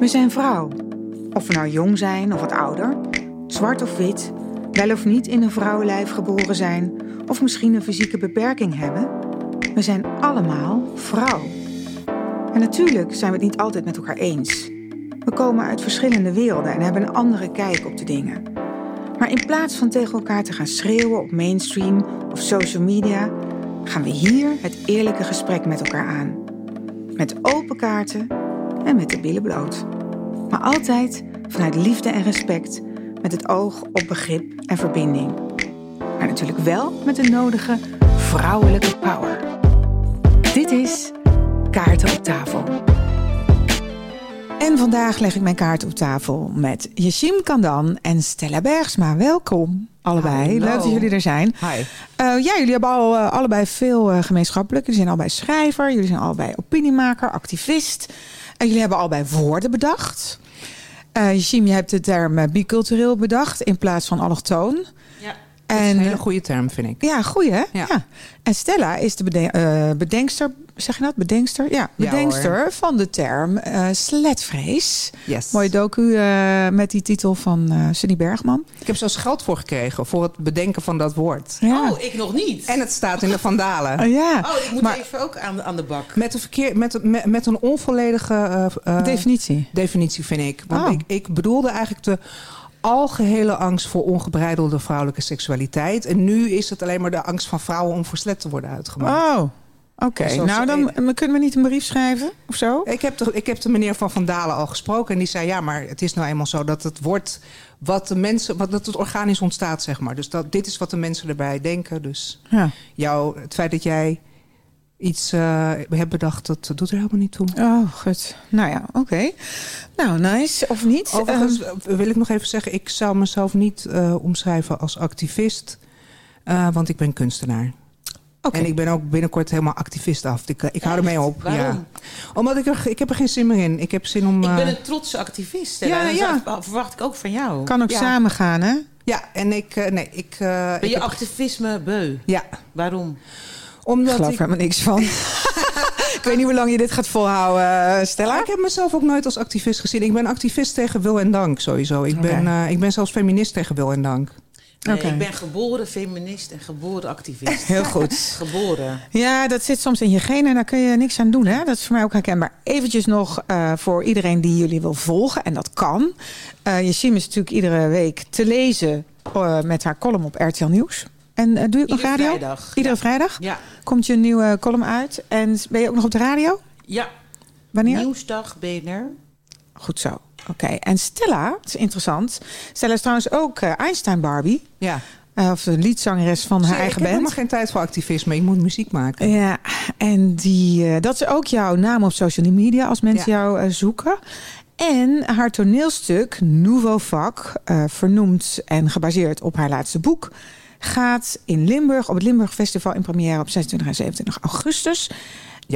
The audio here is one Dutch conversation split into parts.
We zijn vrouw. Of we nou jong zijn of wat ouder, zwart of wit, wel of niet in een vrouwenlijf geboren zijn, of misschien een fysieke beperking hebben. We zijn allemaal vrouw. En natuurlijk zijn we het niet altijd met elkaar eens. We komen uit verschillende werelden en hebben een andere kijk op de dingen. Maar in plaats van tegen elkaar te gaan schreeuwen op mainstream of social media, gaan we hier het eerlijke gesprek met elkaar aan. Met open kaarten en met de billen bloot. Maar altijd vanuit liefde en respect, met het oog op begrip en verbinding. Maar natuurlijk wel met de nodige vrouwelijke power. Dit is Kaarten op tafel. En vandaag leg ik mijn kaart op tafel met Yashim Kandan en Stella Bergsma. Welkom allebei. Leuk dat jullie er zijn. Hi. Uh, ja, jullie hebben al, uh, allebei veel uh, gemeenschappelijk. Jullie zijn allebei schrijver, jullie zijn allebei opiniemaker, activist. En jullie hebben allebei woorden bedacht. Uh, Yashim, je hebt de term bicultureel bedacht in plaats van allochtoon. Dat is een hele goede term, vind ik. Ja, goeie hè? Ja. ja. En Stella is de beden uh, bedenkster, zeg je dat? Bedenkster? Ja, bedenkster ja, van de term uh, sletvrees. Yes. Mooie docu uh, met die titel van uh, Sunny Bergman. Ik heb zelfs geld voor gekregen voor het bedenken van dat woord. Ja. Oh, ik nog niet. En het staat in de Vandalen. Uh, ja. Oh, ik moet maar, even ook aan, aan de bak. Met een, verkeer, met, met, met een onvolledige definitie. definitie, vind ik. Want oh. ik, ik bedoelde eigenlijk de algehele angst voor ongebreidelde vrouwelijke seksualiteit. En nu is het alleen maar de angst van vrouwen om verslet te worden uitgemaakt. Oh, oké. Okay. Nou, dan kunnen we niet een brief schrijven of zo? Ik heb, de, ik heb de meneer van Van Dalen al gesproken. En die zei, ja, maar het is nou eenmaal zo dat het wordt... wat de mensen, wat dat het organisch ontstaat, zeg maar. Dus dat, dit is wat de mensen erbij denken. Dus ja. jou, het feit dat jij iets uh, hebt bedacht, dat doet er helemaal niet toe. Oh, goed. Nou ja, oké. Okay. Nou, nice. Of niet? Overigens um, wil ik nog even zeggen... ik zou mezelf niet uh, omschrijven als activist... Uh, want ik ben kunstenaar. Okay. En ik ben ook binnenkort helemaal activist af. Ik, ik hou ermee op. Waarom? Ja. Omdat ik er, ik heb er geen zin meer in. Ik heb zin om... Ik ben een trotse activist. Ja, en ja. Dat verwacht ik ook van jou. Kan ook ja. samen gaan, hè? Ja, en ik... nee, ik ben ik je heb... activisme beu? Ja. Waarom? Omdat ik geloof ik... er helemaal niks van. ik weet niet hoe lang je dit gaat volhouden, Stella. Ik heb mezelf ook nooit als activist gezien. Ik ben activist tegen wil en dank, sowieso. Ik, okay. ben, uh, ik ben zelfs feminist tegen wil en dank. Nee, okay. Ik ben geboren feminist en geboren activist. Heel goed. geboren. Ja, dat zit soms in je genen. Daar kun je niks aan doen. Hè? Dat is voor mij ook herkenbaar. Eventjes nog uh, voor iedereen die jullie wil volgen. En dat kan. Uh, Yashim is natuurlijk iedere week te lezen uh, met haar column op RTL Nieuws. En uh, doe je ook nog radio? Vrijdag. Iedere ja. vrijdag? Ja. Komt je een nieuwe column uit. En ben je ook nog op de radio? Ja. Wanneer? Nieuwsdag, BNR. Goed zo. Oké. Okay. En Stella, dat is interessant. Stella is trouwens ook uh, Einstein Barbie. Ja. Uh, of de liedzangeres van haar eigen ik band. Ik heb helemaal geen tijd voor activisme. Ik moet muziek maken. Ja, en die, dat is ook jouw naam op social media als mensen ja. jou zoeken. En haar toneelstuk Nouveau Vak, uh, vernoemd en gebaseerd op haar laatste boek, gaat in Limburg op het Limburg Festival in première op 26 en 27 augustus.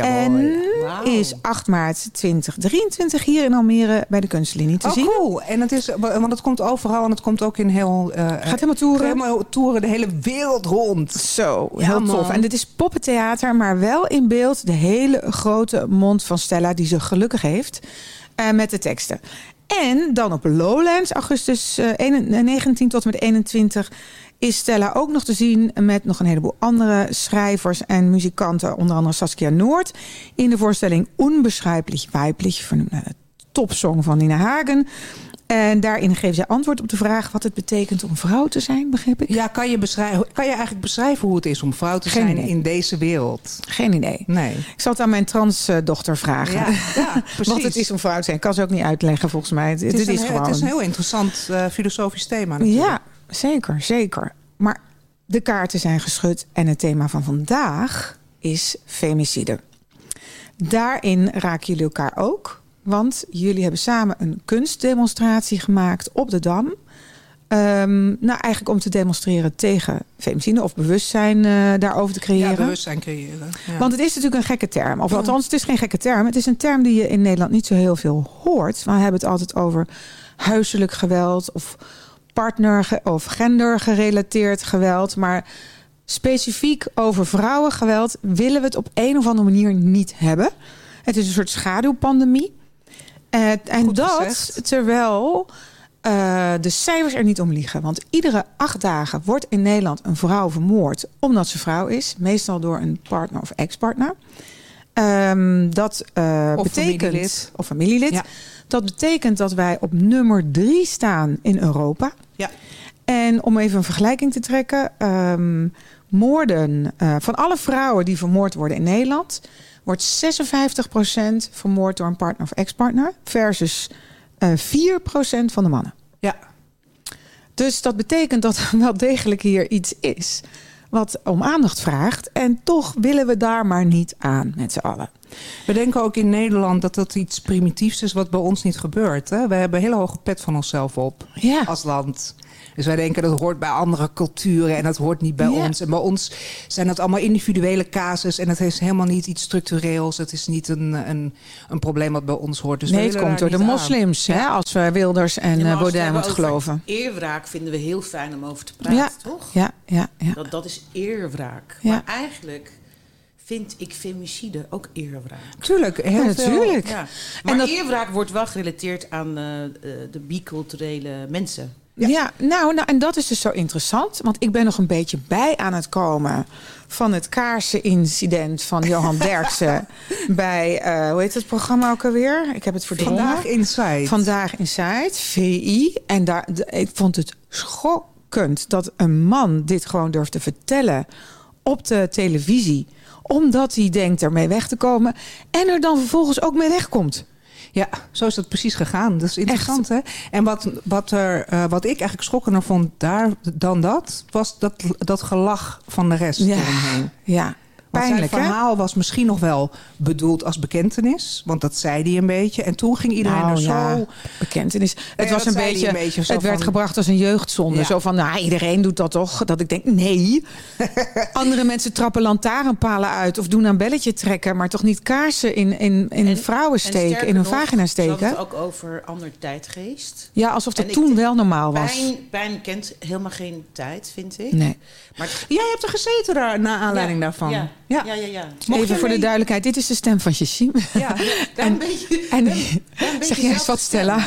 En wow. is 8 maart 2023 hier in Almere bij de kunstlinie te oh, zien. cool. En het is, want het komt overal en het komt ook in heel... Uh, Gaat helemaal toeren. Helemaal toeren de hele wereld rond. Zo, ja, heel tof. En dit is poppentheater, maar wel in beeld de hele grote mond van Stella die ze gelukkig heeft. Uh, met de teksten. En dan op Lowlands, augustus uh, 19 tot en met 21 is Stella ook nog te zien met nog een heleboel andere schrijvers en muzikanten. Onder andere Saskia Noord in de voorstelling Onbeschrijpelijk Weiblich, naar de topsong van Nina Hagen. En daarin geven zij antwoord op de vraag wat het betekent om vrouw te zijn, begreep ik? Ja, kan je, beschrijven, kan je eigenlijk beschrijven hoe het is om vrouw te Geen zijn idee. in deze wereld? Geen idee. Nee. Ik zal het aan mijn transdochter vragen. Ja, ja precies. wat het is om vrouw te zijn. Ik kan ze ook niet uitleggen volgens mij. Het, het is, is een, gewoon... het is een heel interessant uh, filosofisch thema natuurlijk. Ja, zeker, zeker. Maar de kaarten zijn geschud en het thema van vandaag is femicide. Daarin raken jullie elkaar ook. Want jullie hebben samen een kunstdemonstratie gemaakt op de Dam. Um, nou, eigenlijk om te demonstreren tegen femicide of bewustzijn uh, daarover te creëren. Ja, bewustzijn creëren. Ja. Want het is natuurlijk een gekke term. Of althans, het is geen gekke term. Het is een term die je in Nederland niet zo heel veel hoort. We hebben het altijd over huiselijk geweld of partner- of gendergerelateerd geweld. Maar specifiek over vrouwengeweld willen we het op een of andere manier niet hebben. Het is een soort schaduwpandemie. Eh, en Goed dat gezegd. terwijl eh, de cijfers er niet om liegen. Want iedere acht dagen wordt in Nederland een vrouw vermoord omdat ze vrouw is. Meestal door een partner of ex-partner. Ehm, dat eh, Of betekent, familielid. Of familielid. Ja. Dat betekent dat wij op nummer drie staan in Europa. Ja. En om even een vergelijking te trekken. ehm, moorden eh, van alle vrouwen die vermoord worden in Nederland... wordt 56% vermoord door een partner of ex-partner... versus eh 4% van de mannen. Ja. Dus dat betekent dat er wel degelijk hier iets is... wat om aandacht vraagt. En toch willen we daar maar niet aan met z'n allen. We denken ook in Nederland dat dat iets primitiefs is wat bij ons niet gebeurt. Hè? We hebben een hele hoge pet van onszelf op Ja. als land. Dus wij denken dat hoort bij andere culturen en dat hoort niet bij Ja. ons. En bij ons zijn dat allemaal individuele casus en het is helemaal niet iets structureels. Het is niet een, een, een probleem wat bij ons hoort. Dus we nee, het komt door de aan. moslims, hè, als we Wilders en Ja, eh Baudet moeten geloven. Eerwraak vinden we heel fijn om over te praten, Ja. toch? Ja, ja, ja. Dat, dat is eerwraak. Ja. Maar eigenlijk vind ik femicide ook eerwraak. Tuurlijk, heel Ja, veel. natuurlijk. Ja. Maar dat- eerwraak wordt wel gerelateerd aan eh, eh, de biculturele mensen. Ja, nou, nou, en dat is dus zo interessant. Want ik ben nog een beetje bij aan het komen van het kaarsenincident van Johan Derksen bij, eh, hoe heet het programma ook alweer? Ik heb het verdrongen. Vandaag Inside. Vandaag Inside, VI. En daar, ik vond het schokkend dat een man dit gewoon durft te vertellen op de televisie. Omdat hij denkt ermee weg te komen. En er dan vervolgens ook mee wegkomt. Ja, zo is dat precies gegaan. Dat is interessant, hè? En wat, wat, er, eh, wat ik eigenlijk schokkender vond daar dan dat... was dat, dat gelach van de rest eromheen. ja. Want Pijnlijk, zijn hè? verhaal was misschien nog wel bedoeld als bekentenis. Want dat zei hij een beetje. En toen ging iedereen Nou, er zo... ja, bekentenis. Het was een beetje, een beetje zo het werd gebracht als een jeugdzonde. Ja. Zo van, nou, iedereen doet dat toch? Dat ik denk, nee. Andere mensen trappen lantaarnpalen uit of doen aan belletje trekken, maar toch niet kaarsen in, in, in En- vrouwen En steken, in hun nog, vagina Ze steken. het ook over ander tijdgeest. Ja, alsof dat En toen denk- wel normaal was. Pijn, pijn kent helemaal geen tijd, vind ik. Nee. Maar het- Jij hebt er gezeten daar, na aanleiding Ja, daarvan. Ja, ja, ja. ja, ja. Mocht Even je voor de duidelijkheid, dit is de stem van Jessiem. Ja. Daar een beetje, En daar een beetje zeg jij eens wat, Stella?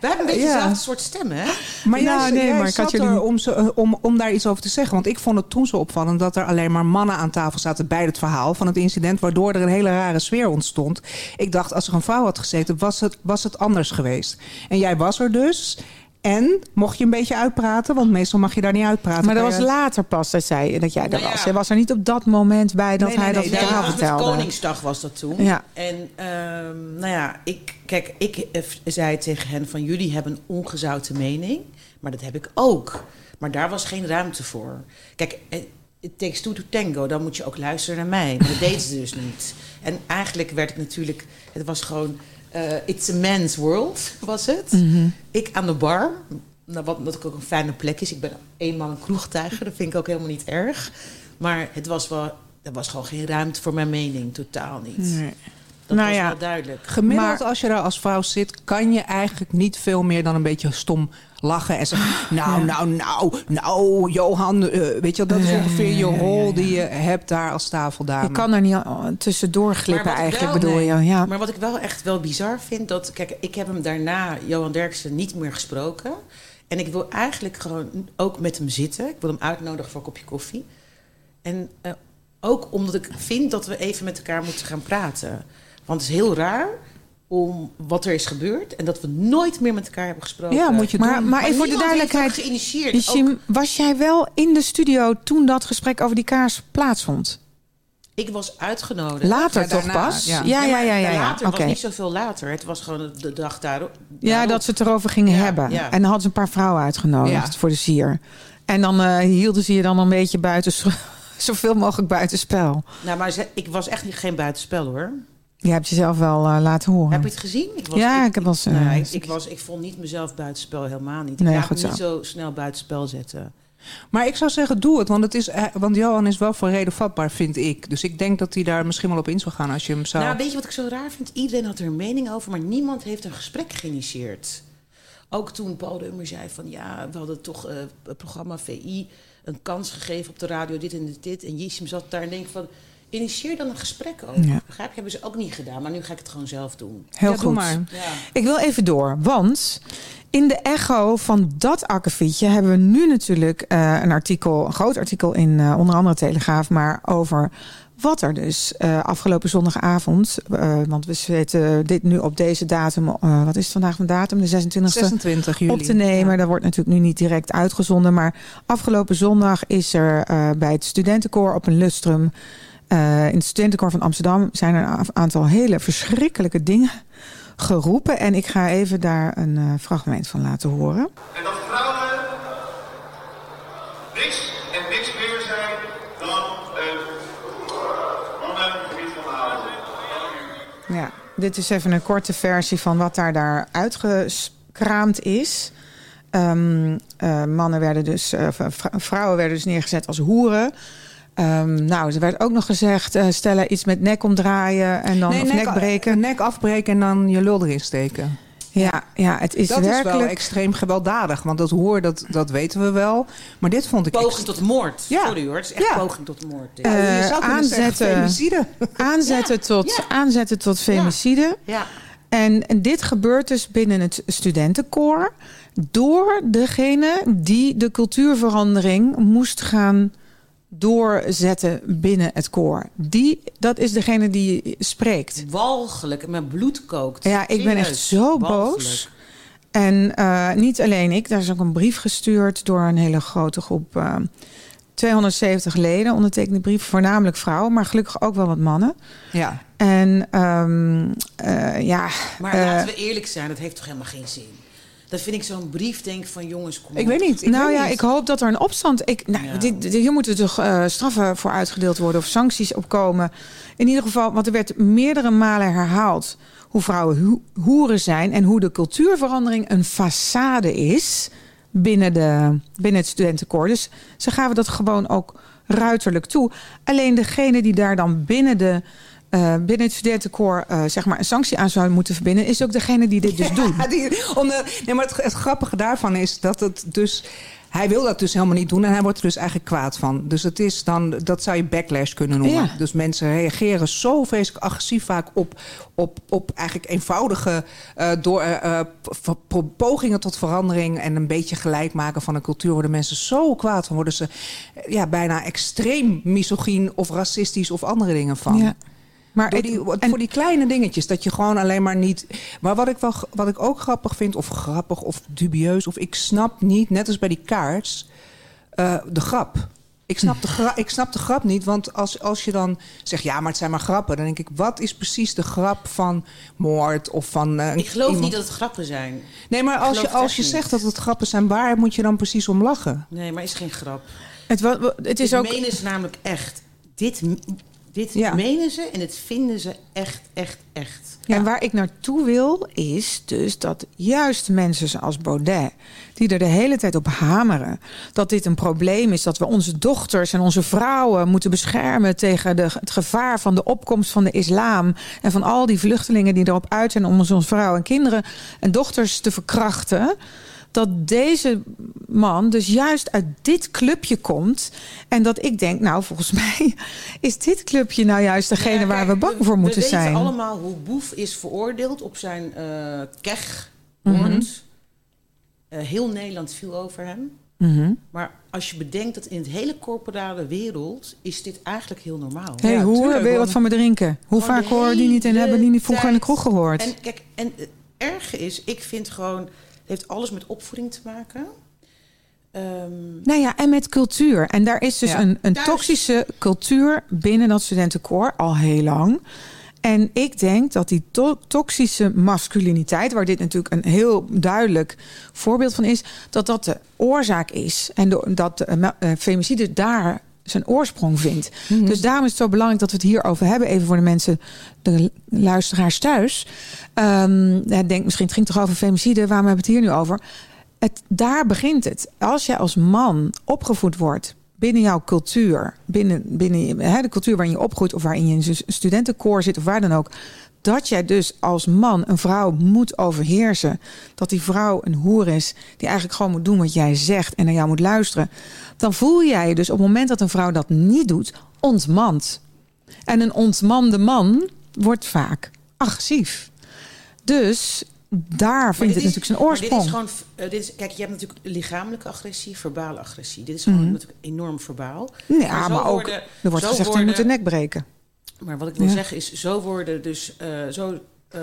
Wij hebben een beetje Ja. dezelfde soort stem, hè? Maar Nou, jij, nee, jij maar ik had jullie- er om, eh, om, om daar iets over te zeggen. Want ik vond het toen zo opvallend dat er alleen maar mannen aan tafel zaten bij het verhaal van het incident. Waardoor er een hele rare sfeer ontstond. Ik dacht, als er een vrouw had gezeten, was het, was het anders geweest. En jij was er dus. En mocht je een beetje uitpraten, want meestal mag je daar niet uitpraten. Maar dat was je- later pas dat, zij, dat jij er Nou ja. was. Jij was er niet op dat moment bij dat Nee, hij nee, dat nee, verhaal vertelde. Koningsdag was dat toen. Ja. En ehm, nou ja, ik, kijk, ik eh, zei tegen hen van jullie hebben een ongezouten mening. Maar dat heb ik ook. Maar daar was geen ruimte voor. Kijk, eh, it takes two to tango. Dan moet je ook luisteren naar mij. Maar dat deed ze dus niet. En eigenlijk werd het natuurlijk... Het was gewoon... eh, it's a man's world, was het. Mhm. Ik aan de bar. Nou, wat dat ook een fijne plek is. Ik ben eenmaal een kroegtijger. Dat vind ik ook helemaal niet erg. Maar het was wel... Er was gewoon geen ruimte voor mijn mening. Totaal niet. Nee. Dat Nou was ja. wel duidelijk. Gemiddeld Maar- als je daar als vrouw zit, kan je eigenlijk niet veel meer dan een beetje stom lachen en zeggen: Nou, nou, nou, nou, Johan, eh, weet je, wel, dat is ongeveer je ja, ja, rol ja, die je hebt daar als tafeldame. Je kan er niet tussendoor glippen eigenlijk, wel- bedoel nee. je. Ja. Maar wat ik wel echt wel bizar vind, dat kijk, ik heb hem daarna, Johan Derksen, niet meer gesproken. En ik wil eigenlijk gewoon ook met hem zitten. Ik wil hem uitnodigen voor een kopje koffie. En eh, ook omdat ik vind dat we even met elkaar moeten gaan praten. Want het is heel raar om wat er is gebeurd en dat we nooit meer met elkaar hebben gesproken. Ja, moet je Maar, doen. maar even voor de duidelijkheid. geïnitieerd. Was jij wel in de studio toen dat gesprek over die kaars plaatsvond? ik was uitgenodigd. Later Ja, toch daarna, pas? ja. ja, ja, ja. ja, ja. Later was niet zoveel later. Het was gewoon de dag daarop. Ja, dat ze het erover gingen Ja, hebben. ja. En dan hadden ze een paar vrouwen uitgenodigd Ja. voor de sier. En dan eh, hielden ze je dan een beetje buiten, zoveel mogelijk buitenspel. Nou, maar ze- ik was echt niet, geen buitenspel hoor. Je hebt jezelf wel eh, laten horen. Heb je het gezien? Ik was, Ja, ik heb wel eens, eh, nee, ik, ik was, ik vond niet mezelf buitenspel helemaal niet. Ik Nee, goed me niet zo. zo snel buitenspel zetten. Maar ik zou zeggen, doe het. Want, het is, eh, want Johan is wel voor reden vatbaar, vind ik. Dus ik denk dat hij daar misschien wel op in zou gaan als je hem zou... Nou, weet je wat ik zo raar vind? Iedereen had er een mening over, maar niemand heeft een gesprek geïnitieerd. Ook toen Paul de Ummer zei van ja, we hadden toch eh, het programma VI een kans gegeven op de radio, dit en dit, dit. En Jissim zat daar en denk van, initieer dan een gesprek ook. Ja. Begrijp je? Hebben ze ook niet gedaan, maar nu ga ik het gewoon zelf doen. Heel Ja, doe goed. maar. Ja. Ik wil even door, want in de echo van dat akkefietje hebben we nu natuurlijk eh, een artikel, een groot artikel in eh, onder andere Telegraaf, maar over wat er dus eh, afgelopen zondagavond, eh, want we zitten dit nu op deze datum, eh, wat is het vandaag van datum, de 26e? 26 juli. op te nemen. Dat wordt natuurlijk nu niet direct uitgezonden. Maar afgelopen zondag is er eh, bij het studentenkoor op een lustrum... eh, in het studentenkoor van Amsterdam... zijn er een aantal hele verschrikkelijke dingen geroepen. En ik ga even daar een eh, fragment van laten horen. En dat vrouwen niks en niks meer zijn dan een mannengebied van de houden. Ja, dit is even een korte versie van wat daar, daar uitgekraamd is. Ehm, eh, mannen werden dus, eh, vrouwen werden dus neergezet als hoeren. Ehm, nou, er werd ook nog gezegd, eh stellen iets met nek omdraaien en dan Nee, of nek, breken. Nek afbreken en dan je lul erin steken. Ja, ja, het is dat is wel extreem gewelddadig. Want dat hoor, dat, dat weten we wel. Maar dit vond ik... Poging tot moord. Ja. Sorry hoor, het is echt Ja. poging tot moord. Ja, je Eh, zou zeggen aanzetten. femicide. aanzetten, Ja, tot, ja. aanzetten tot femicide. ja. En, en dit gebeurt dus binnen het studentenkoor door degene die de cultuurverandering moest gaan doorzetten binnen het koor. Die, dat is degene die spreekt. Walgelijk, mijn bloed kookt. Ja, ik ben echt zo walgelijk. boos. En eh, niet alleen ik, daar is ook een brief gestuurd door een hele grote groep. eh 270 leden ondertekende die brief, voornamelijk vrouwen, maar gelukkig ook wel wat mannen. Ja. En ehm, eh, ja, Maar eh, laten we eerlijk zijn, dat heeft toch helemaal geen zin. Dan vind ik zo'n brief, denk van jongens, kom Ik weet niet. Ik nou weet ja, niet. ik hoop dat er een opstand. Ik, nou, Ja. dit, dit- hier moeten toch eh, straffen voor uitgedeeld worden of sancties op komen. In ieder geval, want er werd meerdere malen herhaald hoe vrouwen ho- hoeren zijn en hoe de cultuurverandering een façade is binnen, de, binnen het studentenkoor. Dus ze gaven dat gewoon ook ruiterlijk toe. Alleen degene die daar dan binnen de eh, binnen het studentenkoor eh, zeg maar een sanctie aan zou moeten verbinden, is ook degene die dit dus doet. Ja, die, om de- nee, maar het, het grappige daarvan is dat het dus. Hij wil dat dus helemaal niet doen en hij wordt er dus eigenlijk kwaad van. Dus het is dan, dat zou je backlash kunnen noemen. Ja. Dus mensen reageren zo vreselijk agressief vaak op, op, op eigenlijk eenvoudige eh, door, pogingen tot verandering en een beetje gelijk maken van een cultuur. Worden mensen zo kwaad van, worden ze ja, bijna extreem misogyn of racistisch of andere dingen van. Ja. Maar Door ik- die, en- voor die kleine dingetjes. Dat je gewoon alleen maar niet. Maar wat ik, wel, wat ik ook grappig vind, of grappig of dubieus, of ik snap niet, net als bij die kaarts, eh, de grap. Ik snap, de gra- ik snap de grap niet, want als, als je dan zegt, ja, maar het zijn maar grappen, dan denk ik, wat is precies de grap van moord of van. eh, Ik geloof iemand- niet dat het grappen zijn. Nee, maar als je, als je zegt dat het grappen zijn, waar moet je dan precies om lachen? Nee, maar is geen grap. het, het is Dit ook. menen ze namelijk echt. Dit, dit Ja. menen ze en het vinden ze echt, echt, echt. En waar ik naartoe wil, is dus dat juist mensen zoals Baudet, die er de hele tijd op hameren, dat dit een probleem is, dat we onze dochters en onze vrouwen moeten beschermen tegen de, het gevaar van de opkomst van de islam en van al die vluchtelingen die erop uit zijn om onze vrouwen en kinderen en dochters te verkrachten. Dat deze man dus juist uit dit clubje komt. En dat ik denk, nou, volgens mij is dit clubje nou juist degene Ja, waar we bang voor moeten we zijn. weten allemaal hoe Boef is veroordeeld op zijn eh kech. Mhm. Eh, heel Nederland viel over hem. Mhm. Maar als je bedenkt dat in het hele corporale wereld is dit eigenlijk heel normaal. Hé, Ja, hoe tuurlijk, wil je wat van me drinken? Hoe vaak horen die niet en hebben die niet vroeger in de kroeg gehoord? En kijk, en het erge is, ik vind gewoon, heeft alles met opvoeding te maken. Ehm, Nou ja, en met cultuur. En daar is dus Ja. een, een Thuis. toxische cultuur binnen dat studentenkoor al heel lang. En ik denk dat die to- toxische masculiniteit, waar dit natuurlijk een heel duidelijk voorbeeld van is, dat dat de oorzaak is. En dat de eh, eh, femicide daar zijn oorsprong vindt. Dus daarom is het zo belangrijk dat we het hierover hebben. Even voor de mensen, de luisteraars thuis. Ja, denk misschien, het ging toch over femicide, waarom hebben we het hier nu over? Het, daar begint het. Als jij als man opgevoed wordt binnen jouw cultuur, binnen, binnen hè, de cultuur waarin je opgroeit of waarin je in een studentenkoor zit of waar dan ook, dat jij dus als man een vrouw moet overheersen, dat die vrouw een hoer is die eigenlijk gewoon moet doen wat jij zegt en naar jou moet luisteren, dan voel jij je dus op het moment dat een vrouw dat niet doet, ontmand. En een ontmande man wordt vaak agressief. Dus daar vindt het is- natuurlijk zijn oorsprong. Dit is gewoon, eh, dit is, kijk, je hebt natuurlijk lichamelijke agressie, verbale agressie. Dit is gewoon Mhm. natuurlijk enorm verbaal. ja, maar ook, worden- er wordt gezegd, je moet de nek breken. Maar wat ik wil Ja. zeggen is, zo worden dus eh, zo eh,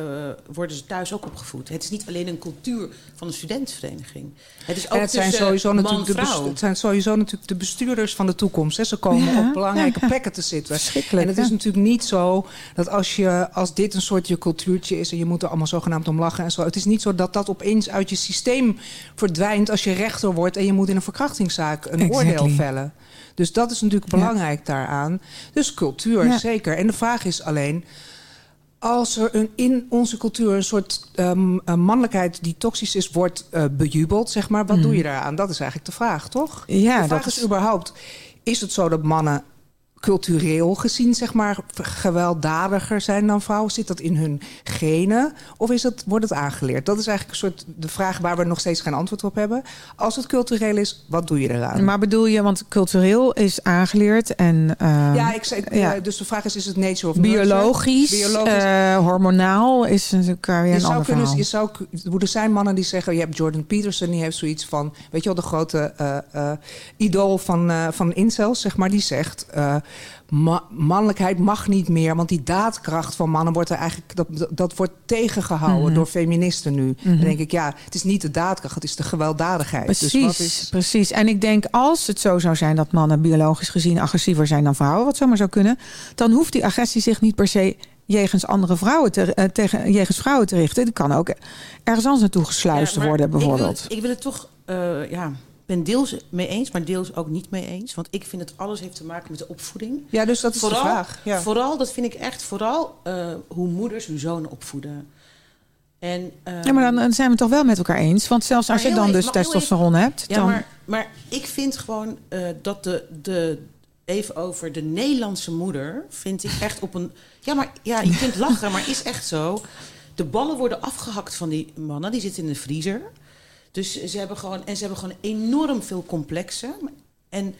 worden ze thuis ook opgevoed. Het is niet alleen een cultuur van een studentenvereniging. Het is ook En het zijn, tussen sowieso natuurlijk de man, best- vrouw. het zijn sowieso natuurlijk de bestuurders van de toekomst. Hè. Ze komen Ja, op belangrijke ja, plekken te zitten. En het ja. is natuurlijk niet zo dat als, je, als dit een soort je cultuurtje is... en je moet er allemaal zogenaamd om lachen en zo... het is niet zo dat dat opeens uit je systeem verdwijnt... als je rechter wordt en je moet in een verkrachtingszaak een Exactly. oordeel vellen. Dus dat is natuurlijk Ja. belangrijk daaraan. Dus cultuur, Ja. zeker. En de vraag is alleen... Als er een, in onze cultuur een soort een mannelijkheid die toxisch is, wordt eh, bejubeld, zeg maar, wat doe je daaraan? Dat is eigenlijk de vraag, toch? Ja, de vraag dat is is- überhaupt: is het zo dat mannen cultureel gezien, zeg maar, gewelddadiger zijn dan vrouwen? Zit dat in hun genen? Of is het, wordt het aangeleerd? Dat is eigenlijk een soort de vraag waar we nog steeds geen antwoord op hebben. Als het cultureel is, wat doe je eraan? Maar bedoel je, want cultureel is aangeleerd en eh, ja, ik ja. eh, dus de vraag is: is het nature of biologisch, Biologisch. eh, hormonaal is natuurlijk weer Je een zou ander kunnen, verhaal. je zou, er zijn mannen die zeggen... je hebt Jordan Peterson, die heeft zoiets van... weet je wel, de grote eh, idool van, van incels, zeg maar... die zegt, ma- mannelijkheid mag niet meer... want die daadkracht van mannen wordt er eigenlijk... dat, dat, dat wordt tegengehouden Mhm. door feministen nu. Mhm. Dan denk ik, ja, het is niet de daadkracht... het is de gewelddadigheid. Precies, Dus wat is, precies. En ik denk als het zo zou zijn dat mannen biologisch gezien agressiever zijn dan vrouwen, wat zomaar zou kunnen, dan hoeft die agressie zich niet per se jegens andere vrouwen te, eh, tegen, jegens vrouwen te richten. Die kan ook ergens anders naartoe gesluist Ja, worden, ik wil- bijvoorbeeld. Ik wil, het toch, eh, ja, ben deels mee eens, maar deels ook niet mee eens. Want ik vind dat alles heeft te maken met de opvoeding. ja, dus dat is vooral, de vraag. Ja. vooral, dat vind ik echt, vooral eh, hoe moeders hun zonen opvoeden. En, eh, Ja, maar dan, dan zijn we het toch wel met elkaar eens. Want zelfs als je dan even- dus testosteron hebt, Ja, dan... maar, maar ik vind gewoon eh, dat de, de. Even over de Nederlandse moeder. Vind ik echt op een. Ja, maar ja, je kunt lachen, maar is echt zo. De ballen worden afgehakt van die mannen. Die zitten in de vriezer. Dus ze hebben gewoon. En ze hebben gewoon enorm veel complexen. En,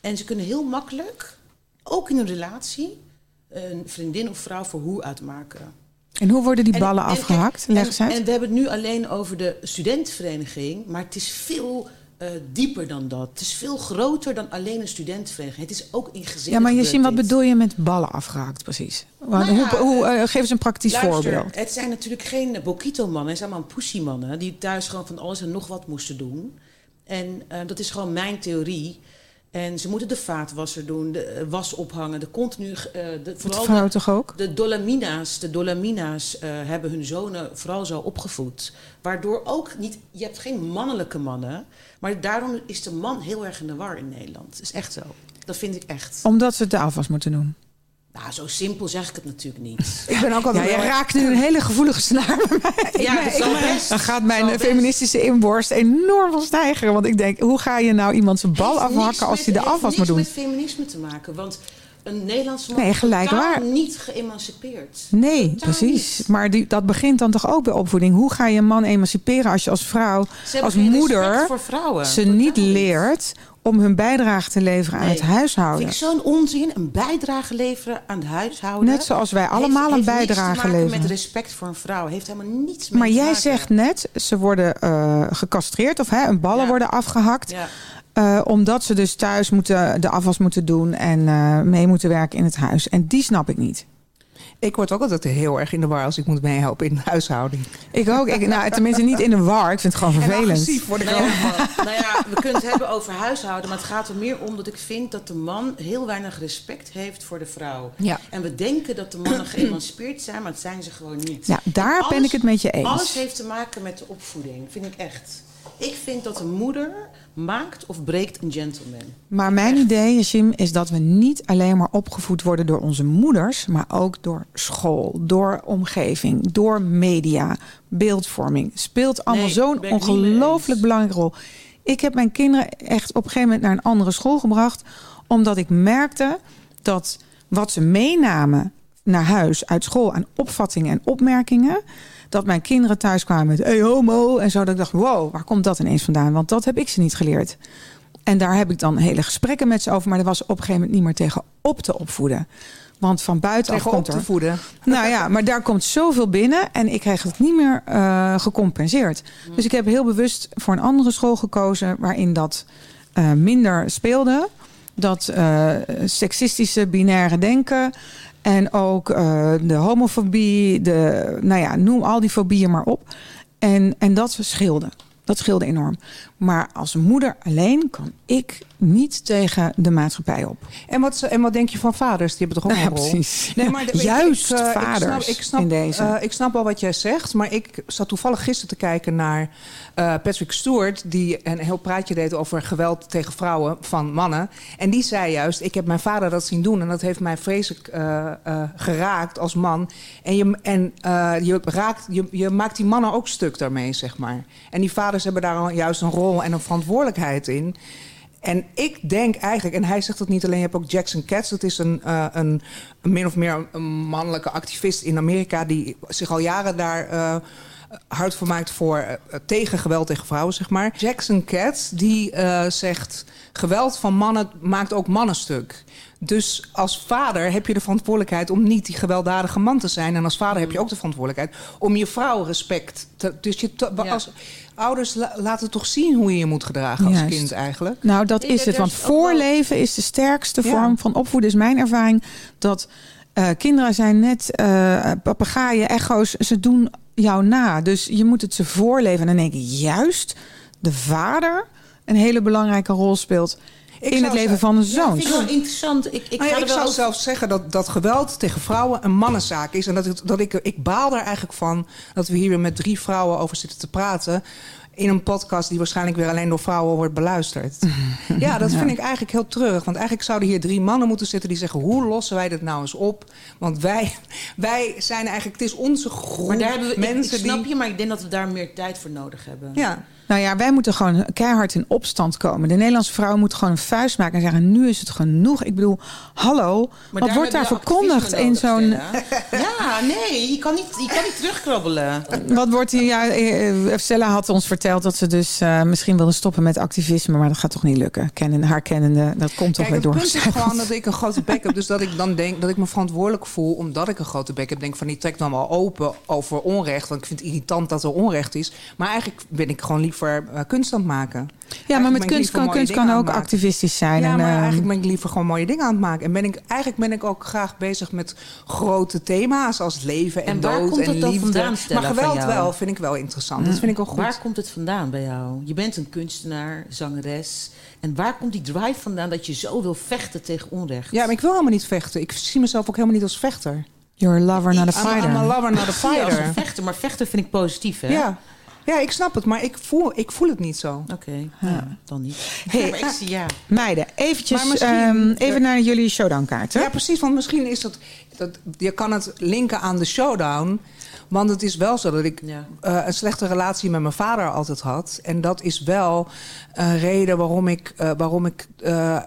en ze kunnen heel makkelijk, ook in een relatie, een vriendin of vrouw voor hoe uitmaken. En hoe worden die En- ballen en- afgehakt? en-. En we hebben het nu alleen over de studentenvereniging, maar het is veel eh, dieper dan dat. Het is veel groter dan alleen een studentenvereniging. Het is ook in gezinnen. ja, maar je ziet, wat bedoel je met ballen afgehakt precies? Nou ja, hoe, hoe, eh, geef eens een praktisch Luister, voorbeeld. Het zijn natuurlijk geen Bokito-mannen, het zijn allemaal pussy-mannen die thuis gewoon van alles en nog wat moesten doen. En eh, dat is gewoon mijn theorie. En ze moeten de vaatwasser doen, de eh, was ophangen, de continu. eh, de, vooral de- vrouwen toch ook? De Dolomina's, de Dolomina's eh, hebben hun zonen vooral zo opgevoed. Waardoor ook niet, je hebt geen mannelijke mannen, maar daarom is de man heel erg in de war in Nederland. Dat is echt zo. Dat vind ik echt. Omdat ze de afwas moeten doen. Nou, zo simpel zeg ik het natuurlijk niet. Ik ben ook Ja, altijd je raakt nu een hele gevoelige snaar bij mij. Ja, dat zal best. Dan gaat mijn Zal best. feministische inborst enorm van stijgen. Want ik denk, hoe ga je nou iemand zijn bal Heeft afhakken als hij de heeft afwas moet doen? niks met feminisme te maken, want een Nederlandse man Nee, is gelijk waar. niet geëmancipeerd. Nee, Totaal precies. niet. Maar die, dat begint dan toch ook bij opvoeding. Hoe ga je een man emanciperen als je als vrouw, als moeder, respect voor vrouwen. ze niet leert om hun bijdrage te leveren aan Nee. het huishouden? Vind ik zo'n onzin, een bijdrage leveren aan het huishouden. Net zoals wij allemaal heeft, een heeft bijdrage leveren. met respect voor een vrouw. Heeft helemaal niets mee Maar te jij maken. zegt net, ze worden eh, gecastreerd of hè, hun ballen Ja. worden afgehakt. Ja. eh, omdat ze dus thuis moeten, de afwas moeten doen en eh, mee moeten werken in het huis. En die snap ik niet. Ik word ook altijd heel erg in de war als ik moet meehelpen in de huishouding. Ik ook. Ik, nou, tenminste niet in de war. Ik vind het gewoon En vervelend. agressief word ik Nou ja, nou ja, we kunnen het hebben over huishouden, maar het gaat er meer om dat ik vind dat de man heel weinig respect heeft voor de vrouw. Ja. En we denken dat de mannen geëmancipeerd zijn, maar dat zijn ze gewoon niet. Ja, daar En ben ik het met je eens. Alles heeft te maken met de opvoeding, vind ik echt. Ik vind dat een moeder maakt of breekt een gentleman. Maar mijn idee, Jim, is dat we niet alleen maar opgevoed worden door onze moeders, maar ook door school, door omgeving, door media, beeldvorming. Speelt allemaal Nee, zo'n ongelooflijk belangrijke rol. Ik heb mijn kinderen echt op een gegeven moment naar een andere school gebracht, omdat ik merkte dat wat ze meenamen naar huis uit school aan opvattingen en opmerkingen, dat mijn kinderen thuis kwamen met hey homo en zo. Dat ik dacht, wow, waar komt dat ineens vandaan? Want dat heb ik ze niet geleerd. En daar heb ik dan hele gesprekken met ze over. Maar er was op een gegeven moment niet meer tegen op te opvoeden. Want van buitenaf Tegen op komt te er... voeden. Nou ja, maar daar komt zoveel binnen en ik kreeg het niet meer eh, gecompenseerd. Dus ik heb heel bewust voor een andere school gekozen waarin dat eh, minder speelde. Dat eh, seksistische binaire denken en ook eh, de homofobie, de, nou ja, noem al die fobieën maar op. En, en dat scheelde. Dat scheelde enorm. Maar als moeder alleen kan ik niet tegen de maatschappij op. En wat, en wat denk je van vaders? Die hebben toch ook Ja, een rol? precies. Nee, maar de- Juist eh, vaders ik snap, ik snap, in deze. eh, ik snap wel wat jij zegt, maar ik zat toevallig gisteren te kijken naar eh, Patrick Stewart, die een heel praatje deed over geweld tegen vrouwen van mannen. En die zei juist: Ik heb mijn vader dat zien doen en dat heeft mij vreselijk eh, eh, geraakt als man. En, je, en eh, je, raakt, je, je maakt die mannen ook stuk daarmee, zeg maar. En die vaders hebben daar al juist een rol en een verantwoordelijkheid in. En ik denk eigenlijk, en hij zegt dat niet alleen, je hebt ook Jackson Katz, dat is een, eh, een, een min of meer een mannelijke activist in Amerika die zich al jaren daar eh, hard voor maakt voor eh, tegen geweld tegen vrouwen, zeg maar. Jackson Katz die zegt, geweld van mannen maakt ook mannen stuk. Dus als vader heb je de verantwoordelijkheid om niet die gewelddadige man te zijn. En als vader heb je ook de verantwoordelijkheid om je vrouw respect te. Dus je te- Ja. Ouders la- laten toch zien hoe je je moet gedragen als Juist. kind eigenlijk. Nou, dat is het. Want voorleven is de sterkste Ja. vorm van opvoeden. Is mijn ervaring dat eh, kinderen zijn net eh papegaaien, echo's. Ze doen jou na. Dus je moet het ze voorleven. En dan denk ik juist de vader een hele belangrijke rol speelt in het leven van de Ja, zoon. vind ik wel interessant. Ik, ik Nou ja, wel zou over- zelfs zeggen dat, dat geweld tegen vrouwen een mannenzaak is. En dat, ik- dat ik, ik baal er eigenlijk van dat we hier weer met drie vrouwen over zitten te praten. In een podcast die waarschijnlijk weer alleen door vrouwen wordt beluisterd. ja, dat vind ik eigenlijk heel treurig. Want eigenlijk zouden hier drie mannen moeten zitten die zeggen: hoe lossen wij dit nou eens op? Want wij, wij zijn eigenlijk, het is onze groep Maar daar hebben we, ik- mensen ik, snap die. je, maar ik denk dat we daar meer tijd voor nodig hebben. Ja, Nou ja, wij moeten gewoon keihard in opstand komen. De Nederlandse vrouw moet gewoon een vuist maken en zeggen: nu is het genoeg. Ik bedoel, hallo, Maar wat wordt daar verkondigd in zo'n. Ja, nee, je kan niet, je kan niet terugkrabbelen. Wat wordt hier? Ja, eh, eh, Stella had ons verteld dat ze dus eh, misschien wilde stoppen met activisme, maar dat gaat toch niet lukken. Kennen, haar kennende, dat komt toch weer het door. punt is gewoon dat ik een grote bek heb. Dus dat ik dan denk dat ik me verantwoordelijk voel omdat ik een grote bek heb. Denk van die trek dan wel open over onrecht. Want ik vind het irritant dat er onrecht is. Maar eigenlijk ben ik gewoon liever eh, kunst aan het maken. Ja, maar met kunst kan, kunst kan ook activistisch zijn. Ja, en, maar ehm, eigenlijk ben ik liever gewoon mooie dingen aan het maken. En ben ik, eigenlijk ben ik ook graag bezig met grote thema's als leven en, En waar dood komt en het dan liefde. maar geweld wel, vind ik wel interessant. Dat vind ik ook goed. Waar komt het vandaan bij jou? Je bent een kunstenaar, zangeres. En waar komt die drive vandaan dat je zo wil vechten tegen onrecht? Ja, maar ik wil helemaal niet vechten. Ik zie mezelf ook helemaal niet als vechter. You're a lover, not a I'm, I'm fighter. a lover, not a je als fighter. een vechter, maar vechten vind ik positief, hè? Ja. Ja, ik snap het, maar ik voel, ik voel het niet zo. Oké, ja, dan niet. Hey. maar ik zie ja. Meiden, eventjes ehm, even naar jullie showdownkaarten. Ja, precies, want misschien is dat, dat... Je kan het linken aan de showdown. Want het is wel zo dat ik Ja. eh, een slechte relatie met mijn vader altijd had. En dat is wel een reden waarom ik, eh, waarom ik eh, eh,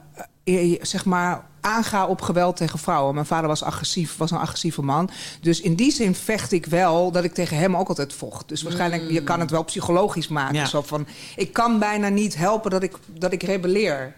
zeg maar aanga op geweld tegen vrouwen. Mijn vader was agressief, was een agressieve man. Dus in die zin vecht ik wel dat ik tegen hem ook altijd vocht. Dus waarschijnlijk, je kan het wel psychologisch maken. Ja. Zo van, ik kan bijna niet helpen dat ik, dat ik rebelleer.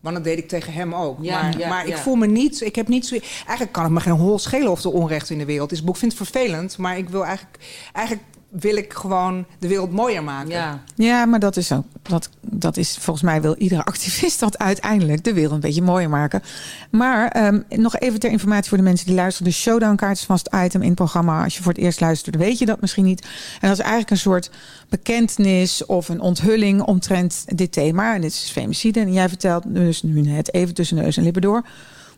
Want dat deed ik tegen hem ook. Ja, maar ja, maar ik voel me niet. Ik heb niet zo. Eigenlijk kan het me geen hol schelen of er onrecht in de wereld is. Ik vind het vervelend, maar ik wil eigenlijk. Eigenlijk wil ik gewoon de wereld mooier maken. ja. Ja, maar dat is ook. Dat, dat is volgens mij wil iedere activist dat uiteindelijk de wereld een beetje mooier maken. Maar ehm, nog even ter informatie voor de mensen die luisteren. De showdownkaart is vast item in het programma. Als je voor het eerst luistert, dan weet je dat misschien niet. En dat is eigenlijk een soort bekentenis of een onthulling omtrent dit thema. En dit is femicide. En jij vertelt dus nu net even tussen neus en lippen door.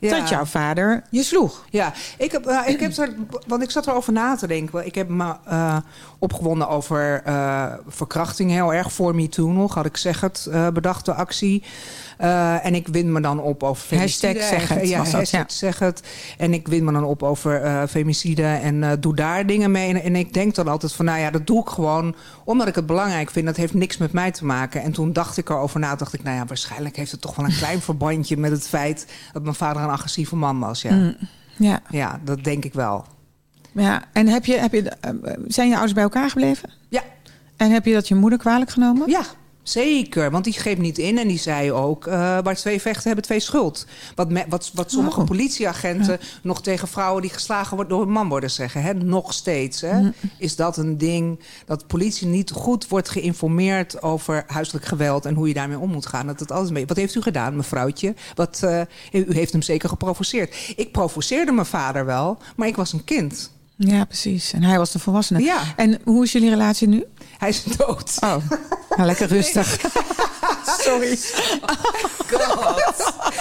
Ja. Dat jouw vader je sloeg. Ja, ik heb, eh, ik heb er, want ik zat erover na te denken. Ik heb me eh, opgewonden over eh, verkrachting heel erg. Voor me too nog, had ik zeg het, bedacht de actie. Eh, en ik wind me dan op over femicide. Hashtag zeg het, Ja, dat, zeg het. En ik wind me dan op over eh, femicide en eh, doe daar dingen mee. En, en ik denk dan altijd van, nou ja, dat doe ik gewoon omdat ik het belangrijk vind. Dat heeft niks met mij te maken. En toen dacht ik erover na, dacht ik, nou ja, waarschijnlijk heeft het toch wel een klein verbandje met het feit dat mijn vader een agressieve man was. Ja, Mm. Ja, ja dat denk ik wel. ja. En heb je, heb je, zijn je ouders bij elkaar gebleven? Ja, En heb je dat je moeder kwalijk genomen? ja Zeker, want die greep niet in en die zei ook... eh, waar twee vechten hebben twee schuld. Wat, me- wat, wat sommige Oh. politieagenten nog tegen vrouwen... die geslagen worden door een man worden zeggen. Hè? Nog steeds. Hè? Mm. Is dat een ding dat politie niet goed wordt geïnformeerd... over huiselijk geweld en hoe je daarmee om moet gaan? Dat het alles mee. Wat heeft u gedaan, mevrouwtje? Wat, eh, u heeft hem zeker geprovoceerd. Ik provoceerde mijn vader wel, maar ik was een kind. Ja, precies. En hij was de volwassene. Ja. En hoe is jullie relatie nu? Hij is dood. Oh, nou, lekker rustig. Sorry.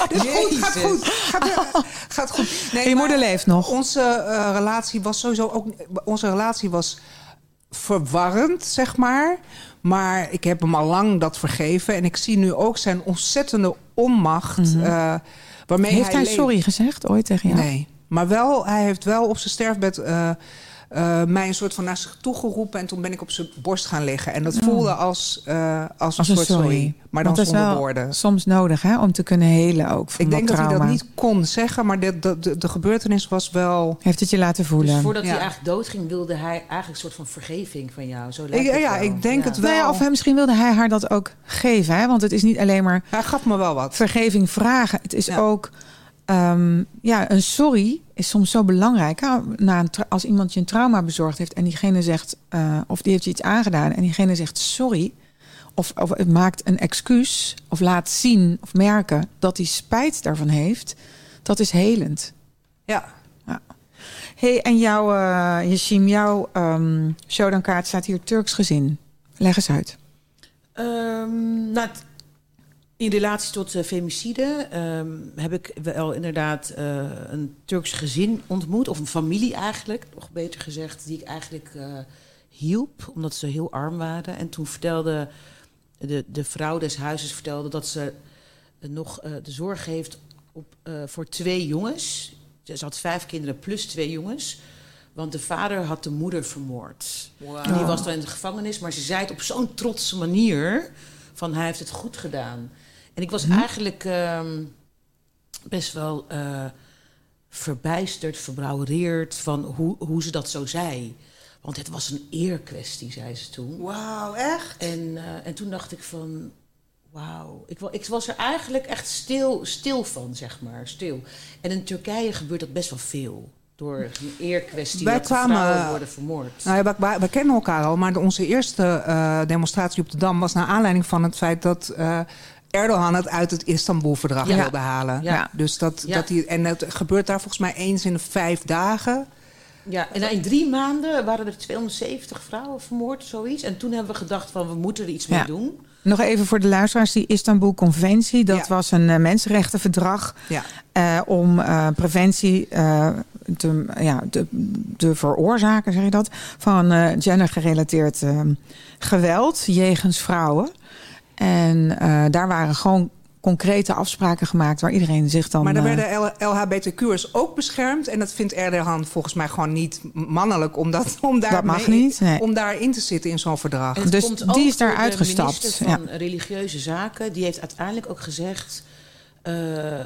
Dit is goed, gaat goed. Gaat, gaat goed. Nee, je moeder leeft nog. Onze eh, relatie was sowieso ook. Onze relatie was verwarrend, zeg maar. Maar ik heb hem al lang dat vergeven. En ik zie nu ook zijn ontzettende onmacht. eh, waarmee Mhm. Heeft hij sorry gezegd ooit tegen jou? Nee. Maar wel, hij heeft wel op zijn sterfbed eh, eh, mij een soort van naar zich toe geroepen. En toen ben ik op zijn borst gaan liggen. En dat voelde als, eh, als, Als een soort sorry. sorry. Maar dan zonder wel woorden. soms nodig hè, om te kunnen helen ook van Ik denk dat hij dat niet kon zeggen, maar de, de, de, de gebeurtenis was wel. Heeft het je laten voelen? Dus voordat Ja. hij eigenlijk doodging, wilde hij eigenlijk een soort van vergeving van jou. Zo lijkt Ik- het ja, wel. ik denk het wel. Nou ja, of hij, misschien wilde hij haar dat ook geven. Hè? Want het is niet alleen maar Hij gaf me wel wat. vergeving vragen. Het is Ja. ook... ehm, ja, een sorry is soms zo belangrijk. hè. Na een als iemand je een trauma bezorgd heeft... en diegene zegt... eh, of die heeft je iets aangedaan... en diegene zegt sorry... Of, of het maakt een excuus... of laat zien of merken dat hij spijt daarvan heeft... dat is helend. Ja. hey, en jouw, eh Yashim, jouw ehm showdownkaart staat hier Turks gezin. Leg eens uit. Ehm, nou, in relatie tot eh, femicide ehm, heb ik wel inderdaad eh, een Turks gezin ontmoet. Of een familie eigenlijk, nog beter gezegd. Die ik eigenlijk eh, hielp, omdat ze heel arm waren. En toen vertelde de, de vrouw des huizes vertelde dat ze nog de zorg heeft op, voor twee jongens. Ze had vijf kinderen plus twee jongens. Want de vader had de moeder vermoord. En die was dan in de gevangenis, maar ze zei het op zo'n trotse manier: van hij heeft het goed gedaan. En ik was eigenlijk ehm, best wel eh, verbijsterd, verbrouwereerd van hoe, hoe ze dat zo zei. Want het was een eerkwestie, zei ze toen. Wauw, echt? En, eh, en toen dacht ik van, wauw. Ik, wa- ik was er eigenlijk echt stil, stil van, zeg maar. Stil. En in Turkije gebeurt dat best wel veel. Door een eerkwestie Wij dat kwamen- vrouwen worden vermoord. Nou ja, wij, kennen elkaar al, maar onze eerste eh, demonstratie op de Dam was naar aanleiding van het feit dat Erdogan het uit het Istanbul-verdrag Ja. wilde halen. Ja. Dus dat, Ja. dat die, en het gebeurt daar volgens mij eens in de vijf dagen. Ja, en in drie maanden waren er 270 vrouwen vermoord, zoiets. En toen hebben we gedacht van, we moeten er iets mee doen. Nog even voor de luisteraars, die Istanbul-conventie. Dat Ja. was een eh, mensenrechtenverdrag Ja. eh, om eh, preventie eh, te, ja, te, te veroorzaken, zeg je dat, van eh, gendergerelateerd eh, geweld jegens vrouwen. En eh, daar waren gewoon concrete afspraken gemaakt waar iedereen zich dan... Maar daar eh, werden L- LHBTQ'ers ook beschermd. En dat vindt Erdogan volgens mij gewoon niet mannelijk om, dat, om, daar Dat mag mee- niet, nee. om daarin te zitten in zo'n verdrag. Dus die is daar door de uitgestapt, minister van Religieuze Zaken, die heeft uiteindelijk ook gezegd... eh, eh,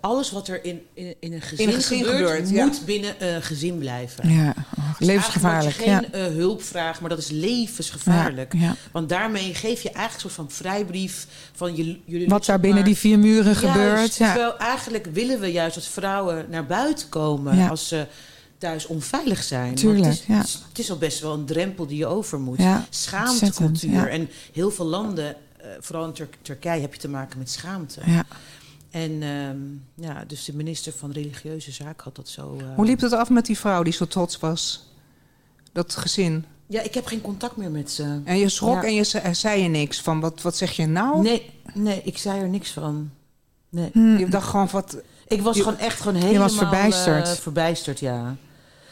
alles wat er in, in, in een gezin, een gezin gebeurt, gebeurt, ja. moet binnen een gezin blijven. ja, oh, Dus levensgevaarlijk. eigenlijk Ja. je geen eh, hulp vragen, maar dat is levensgevaarlijk. Ja. Want daarmee geef je eigenlijk een soort van vrijbrief van jullie. Wat daar binnen die vier muren gebeurt. Ja. Terwijl eigenlijk willen we juist dat vrouwen naar buiten komen als ze thuis onveilig zijn. Tuurlijk, het, is, ja. het, is, al best wel een drempel die je over moet. Ja, Schaamtecultuur. ja. En heel veel landen, vooral in Tur- Turkije, heb je te maken met schaamte. Ja. En ehm, ja, dus de minister van Religieuze Zaken had dat zo. eh, Hoe liep het af met die vrouw die zo trots was? Dat gezin. Ja, ik heb geen contact meer met ze. En je schrok Ja. en je ze- zei je niks van wat, wat zeg je nou? Nee, nee, ik zei er niks van. Nee. Je dacht gewoon wat. Ik was Je- gewoon echt gewoon helemaal... was verbijsterd. eh, verbijsterd, ja.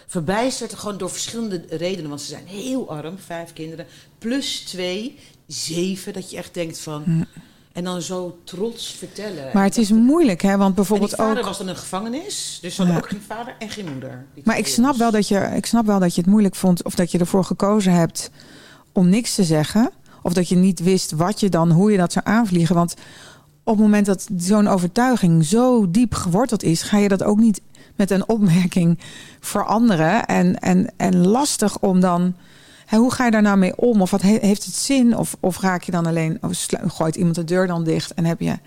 Verbijsterd gewoon door verschillende redenen. Want ze zijn heel arm, vijf kinderen. Plus twee, zeven. Dat je echt denkt van... En dan zo trots vertellen. Maar het is moeilijk, hè? Want en die bijvoorbeeld vader ook. was dan een gevangenis. Dus Ja. ook geen vader en geen moeder. Maar ik snap, jongens. wel dat je, ik snap wel dat je het moeilijk vond. Of dat je ervoor gekozen hebt om niks te zeggen. Of dat je niet wist wat je dan, hoe je dat zou aanvliegen. Want op het moment dat zo'n overtuiging zo diep geworteld is, ga je dat ook niet met een opmerking veranderen. En, en, en lastig om dan hoe ga je daar nou mee om? Of wat he- heeft het zin? Of, of raak je dan alleen, of slu- gooit iemand de deur dan dicht en heb je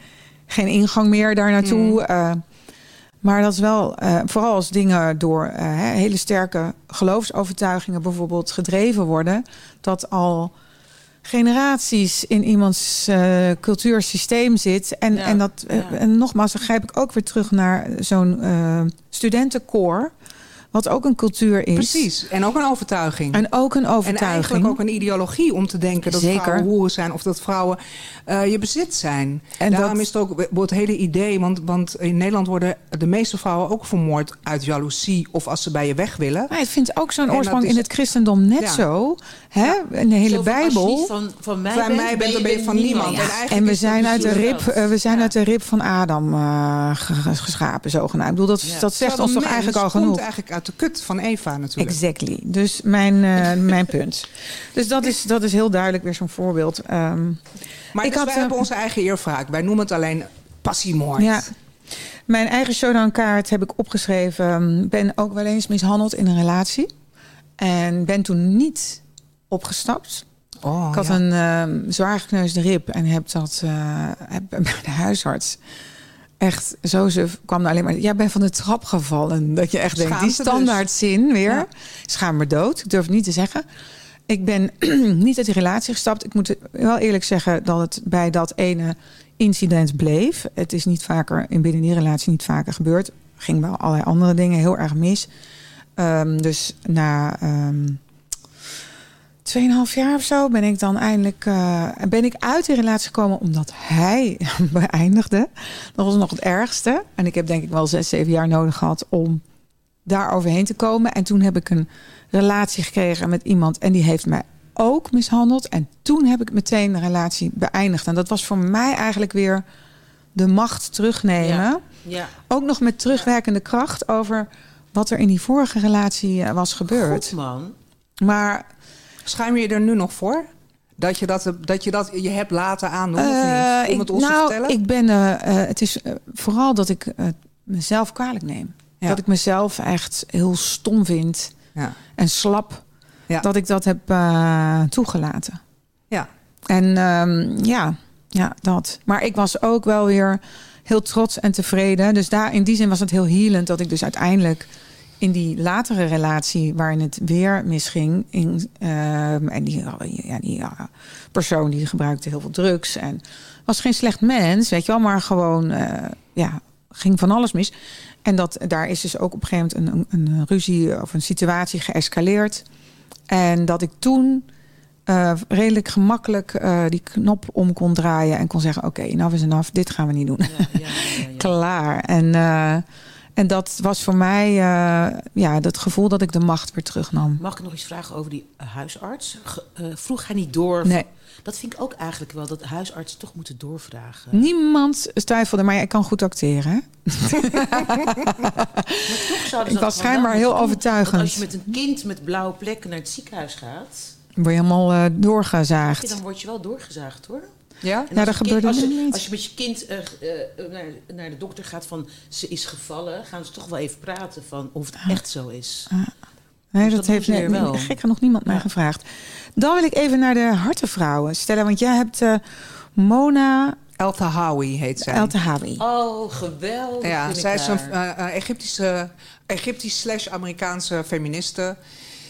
geen ingang meer daar naartoe? Eh, maar dat is wel, eh, vooral als dingen door eh, hele sterke geloofsovertuigingen bijvoorbeeld gedreven worden, dat al generaties in iemands eh, cultuursysteem zit. En, Ja, en, dat, ja. en nogmaals, dan grijp ik ook weer terug naar zo'n studentenkoor, wat ook een cultuur is. Precies. En ook een overtuiging. En ook een En overtuiging. eigenlijk ook een ideologie om te denken dat Zeker. vrouwen hoeren zijn of dat vrouwen eh, je bezit zijn. En Daarom dat- is het ook het hele idee, want, want in Nederland worden de meeste vrouwen ook vermoord uit jaloezie of als ze bij je weg willen. Maar het vindt ook zo'n En oorsprong is- in het christendom net Ja. zo. Hè? In de hele Bijbel. van, van mij Van bent, mij bent, ben je van niemand. En eigenlijk En we zijn, uit de, rib, eh, we zijn Ja. uit de rib van Adam eh, ge- geschapen, zogenaamd. Ik bedoel, dat, Ja. dat zegt ons toch eigenlijk al genoeg. komt eigenlijk uit de kut van Eva natuurlijk. Exactly. Dus mijn, eh, mijn punt. Dus dat is, dat is heel duidelijk weer zo'n voorbeeld. Ehm, Maar Ik dus had, wij eh, hebben onze eigen eervraak. Wij noemen het alleen passiemoord. ja. Mijn eigen showdown-kaart heb ik opgeschreven. Ben ook wel eens mishandeld in een relatie. En ben toen niet opgestapt. Oh, ik had ja. een ehm, zwaar gekneusde rib en heb dat eh, heb bij de huisarts echt zo ze kwam er alleen maar. Jij bent van de trap gevallen. Dat je echt denkt, die dus. standaard zin weer. Ja. Schaam me dood. Ik durf het niet te zeggen. Ik ben niet uit die relatie gestapt. Ik moet wel eerlijk zeggen dat het bij dat ene incident bleef. Het is niet vaker in binnen die relatie niet vaker gebeurd. Ging wel allerlei andere dingen heel erg mis. Ehm, dus na ehm 2,5 jaar of zo ben ik dan eindelijk eh, ben ik uit die relatie gekomen omdat hij beëindigde. Dat was nog het ergste. En ik heb denk ik wel zes, zeven jaar nodig gehad om daar overheen te komen. En toen heb ik een relatie gekregen met iemand en die heeft mij ook mishandeld. En toen heb ik meteen de relatie beëindigd. En dat was voor mij eigenlijk weer de macht terugnemen. Ja. Ja. Ook nog met terugwerkende kracht over wat er in die vorige relatie eh, was gebeurd. Goed, man. Maar Schuim je er nu nog voor? Dat je dat, dat, je, dat je hebt laten aandoen, of Eh, niet? Om ik- het ons nou, te vertellen? Ik ben, eh, het is vooral dat ik mezelf kwalijk neem. Ja. Dat ik mezelf echt heel stom vind ja. en slap. Ja. Dat ik dat heb toegelaten. Ja. En ehm, ja, ja, dat. Maar ik was ook wel weer heel trots en tevreden. Dus daar, in die zin was het heel healend dat ik dus uiteindelijk in die latere relatie waarin het weer misging. In, ehm, en die, ja, die persoon die gebruikte heel veel drugs. En was geen slecht mens, weet je wel, maar gewoon eh, ja, ging van alles mis. En dat, daar is dus ook op een gegeven moment een, een, een ruzie of een situatie geëscaleerd. En dat ik toen eh, redelijk gemakkelijk eh, die knop om kon draaien en kon zeggen: Oké, nou is enough, dit gaan we niet doen. Ja, ja, ja, ja. Klaar. En, en dat was voor mij eh, ja, dat gevoel dat ik de macht weer terugnam. Mag ik nog iets vragen over die huisarts? Ge- eh, vroeg hij niet door? Nee. Dat vind ik ook eigenlijk wel, dat huisartsen toch moeten doorvragen. Niemand twijfelde, maar ik kan goed acteren. Maar Ik was schijnbaar heel doen. overtuigend. Als je met een kind met blauwe plekken naar het ziekenhuis gaat... Word je helemaal eh, doorgezaagd. dan word je wel doorgezaagd, hoor. Ja? En Ja, als dat je kind- gebeurde als, je- niet. als je met je kind eh, eh, naar, naar de dokter gaat van ze is gevallen, gaan ze toch wel even praten van of het echt zo is. Nee, Dus dat, dat doen heeft ze nee, weer wel. nee, gek nog niemand mij Ja. gevraagd. Dan wil ik even naar de hartenvrouwen stellen. Want jij hebt eh, Mona El Tahawi heet zij. El Tahawi. Oh, geweldig. ja, zij is een haar. eh, eh, Egyptische, Egyptisch slash Amerikaanse feministe.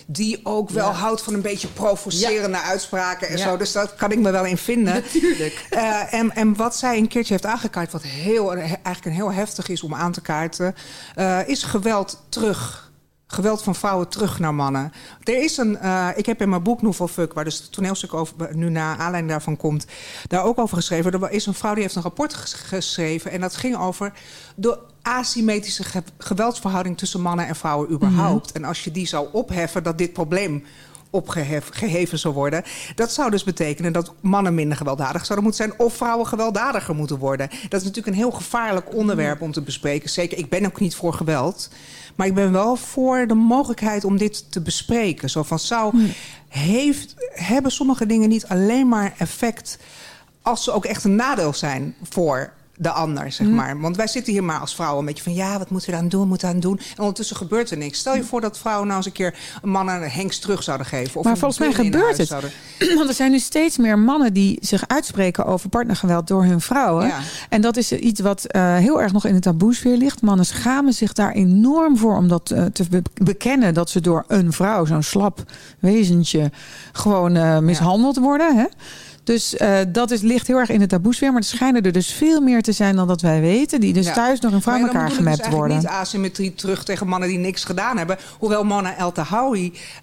Die ook wel Ja. houdt van een beetje provocerende uitspraken en Ja. zo. Dus dat kan ik me wel in vinden. Natuurlijk. Eh, en, en wat zij een keertje heeft aangekaart, wat heel, eigenlijk een heel heftig is om aan te kaarten, eh, is geweld terug. Geweld van vrouwen terug naar mannen. Er is een, eh, ik heb in mijn boek Nouvelle Fuck, waar dus het toneelstuk over, nu naar aanleiding daarvan komt, daar ook over geschreven. Er is een vrouw die heeft een rapport ges- geschreven en dat ging over de asymmetrische ge- geweldsverhouding tussen mannen en vrouwen überhaupt. En als je die zou opheffen, dat dit probleem opgeheven zou worden. Dat zou dus betekenen dat mannen minder gewelddadig zouden moeten zijn... of vrouwen gewelddadiger moeten worden. Dat is natuurlijk een heel gevaarlijk onderwerp om te bespreken. Zeker, ik ben ook niet voor geweld. Maar ik ben wel voor de mogelijkheid om dit te bespreken. Zo van, zou, heeft, hebben sommige dingen niet alleen maar effect... als ze ook echt een nadeel zijn voor de ander, zeg maar. Want wij zitten hier maar als vrouwen een beetje van... ja, wat moeten we aan doen, moeten we aan doen? En ondertussen gebeurt er niks. Stel je voor dat vrouwen nou eens een keer... een man een hengst terug zouden geven. Of Maar volgens mij gebeurt het. zouden- Want er zijn nu steeds meer mannen die zich uitspreken over partnergeweld door hun vrouwen. Ja. En dat is iets wat eh, heel erg nog in de taboesfeer ligt. Mannen schamen zich daar enorm voor om dat eh, te be- bekennen dat ze door een vrouw, zo'n slap wezentje, gewoon eh, mishandeld worden. Hè? Dus eh, dat is, ligt heel erg in de taboesfeer. Maar er schijnen er dus veel meer te zijn dan dat wij weten. Die dus Ja. thuis nog vrouw Maar in dan elkaar ik gemapt dus worden. eigenlijk niet asymmetrie terug tegen mannen die niks gedaan hebben. Hoewel Mona El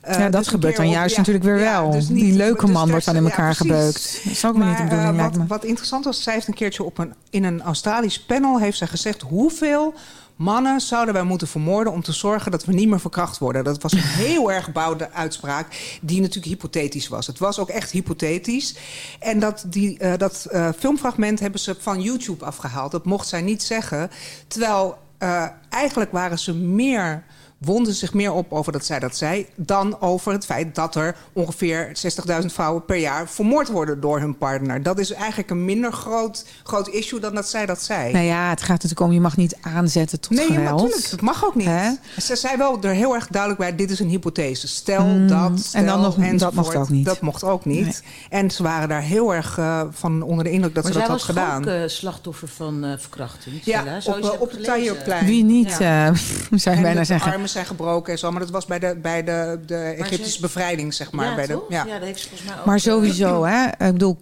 eh, ja, dat dus gebeurt dan op- juist ja, natuurlijk weer wel. dus niet- die leuke dus man wordt dan in elkaar gebeukt. Dat is ook weer niet de Maar, bedoeling, eh, wat, wat interessant was, zij heeft een keertje op een, in een Australisch panel heeft zij gezegd hoeveel mannen zouden wij moeten vermoorden om te zorgen dat we niet meer verkracht worden. Dat was een heel erg bouwde uitspraak die natuurlijk hypothetisch was. Het was ook echt hypothetisch. En dat, die, eh, dat eh, filmfragment hebben ze van YouTube afgehaald. Dat mocht zij niet zeggen. Terwijl eh, eigenlijk waren ze meer wonden zich meer op over dat zij dat zei... dan over het feit dat er ongeveer 60.000 vrouwen per jaar... vermoord worden door hun partner. Dat is eigenlijk een minder groot, groot issue dan dat zij dat zei. Nou ja, het gaat natuurlijk om, je mag niet aanzetten tot Nee, geweld. natuurlijk. Dat mag ook niet. Hè? Ze zei wel er heel erg duidelijk bij: dit is een hypothese. Stel Mm, dat. Stel, en dan nog- dat mocht ook niet. Dat mocht ook niet. En ze waren daar heel erg eh, van onder de indruk dat Maar ze dat had gedaan. ook eh, slachtoffer van eh, verkrachting. Ja, Zoiets op, op het. Tahrirplein. Wie niet, Ja. eh, zou je En bijna zeggen. Armen zijn gebroken en zo. Maar dat was bij de, bij de, de Egyptische ze- bevrijding, zeg maar. ja, bij de, ja. Ja, dat heeft ze volgens mij ook. Maar sowieso, hè. Ik bedoel,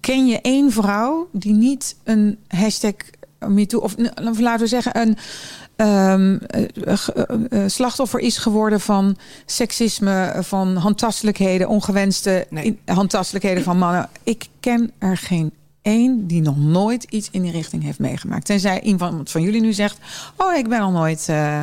ken je één vrouw die niet een hashtag MeToo... of of laten we zeggen een ehm, eh, eh, eh, slachtoffer is geworden van seksisme... van handtastelijkheden, ongewenste Nee. in- handtastelijkheden van mannen. Ik ken er geen één die nog nooit iets in die richting heeft meegemaakt. Tenzij iemand van jullie nu zegt... oh, ik ben al nooit... eh,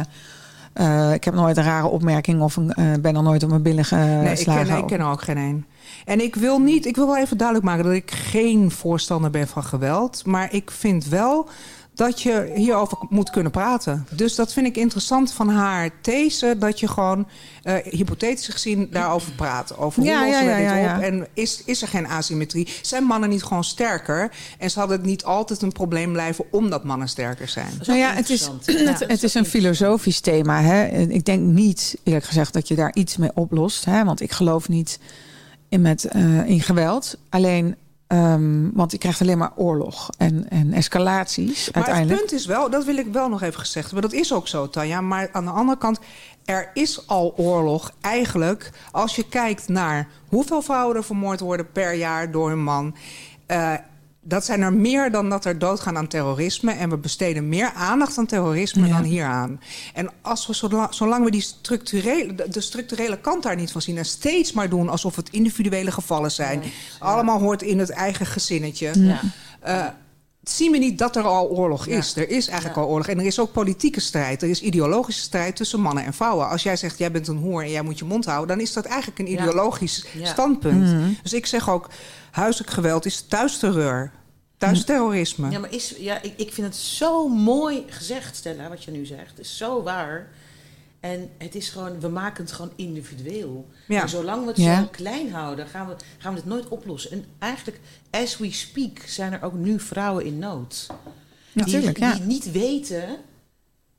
eh, ik heb nooit een rare opmerking of een, eh, ben al nooit op mijn billen Nee, ik geslagen. ken, ik ken er ook geen één. En ik wil niet, ik wil wel even duidelijk maken dat ik geen voorstander ben van geweld. Maar ik vind wel dat je hierover moet kunnen praten. Dus dat vind ik interessant van haar these, dat je gewoon eh, hypothetisch gezien daarover praat. Over hoe Ja, lossen ja, we ja, dit ja, op ja. en is, is er geen asymmetrie? Zijn mannen niet gewoon sterker? En zal het niet altijd een probleem blijven omdat mannen sterker zijn? Nou ja, het is, het, is een filosofisch thema. Hè? En Ik denk niet, eerlijk gezegd, dat je daar iets mee oplost. Hè? Want ik geloof niet in, met, eh, in geweld. Alleen, ehm, want je krijgt alleen maar oorlog en, en escalaties Maar uiteindelijk. het punt is wel, dat wil ik wel nog even gezegd hebben. Dat is ook zo, Tanja. Maar aan de andere kant, er is al oorlog eigenlijk. Als je kijkt naar hoeveel vrouwen er vermoord worden per jaar door hun man. eh, dat zijn er meer dan dat er doodgaan aan terrorisme. En we besteden meer aandacht aan terrorisme Ja. dan hieraan. En als we, zolang, zolang we die structurele, de- de structurele kant daar niet van zien... en steeds maar doen alsof het individuele gevallen zijn... allemaal hoort in het eigen gezinnetje... Ja. Eh, zien we niet dat er al oorlog is. Ja. Er is eigenlijk Ja. al oorlog. En er is ook politieke strijd. Er is ideologische strijd tussen mannen en vrouwen. Als jij zegt, jij bent een hoer en jij moet je mond houden... dan is dat eigenlijk een ideologisch Ja. standpunt. Mhm. Dus ik zeg ook, huiselijk geweld is thuisterreur. Thuisterrorisme. Ja, maar is, ja, ik, ik vind het zo mooi gezegd, Stella, wat je nu zegt. Het is zo waar. En het is gewoon, we maken het gewoon individueel. Ja. En zolang we het Ja. zo klein houden, gaan we, gaan we het nooit oplossen. En eigenlijk, as we speak, zijn er ook nu vrouwen in nood. Natuurlijk, die, ja. die niet weten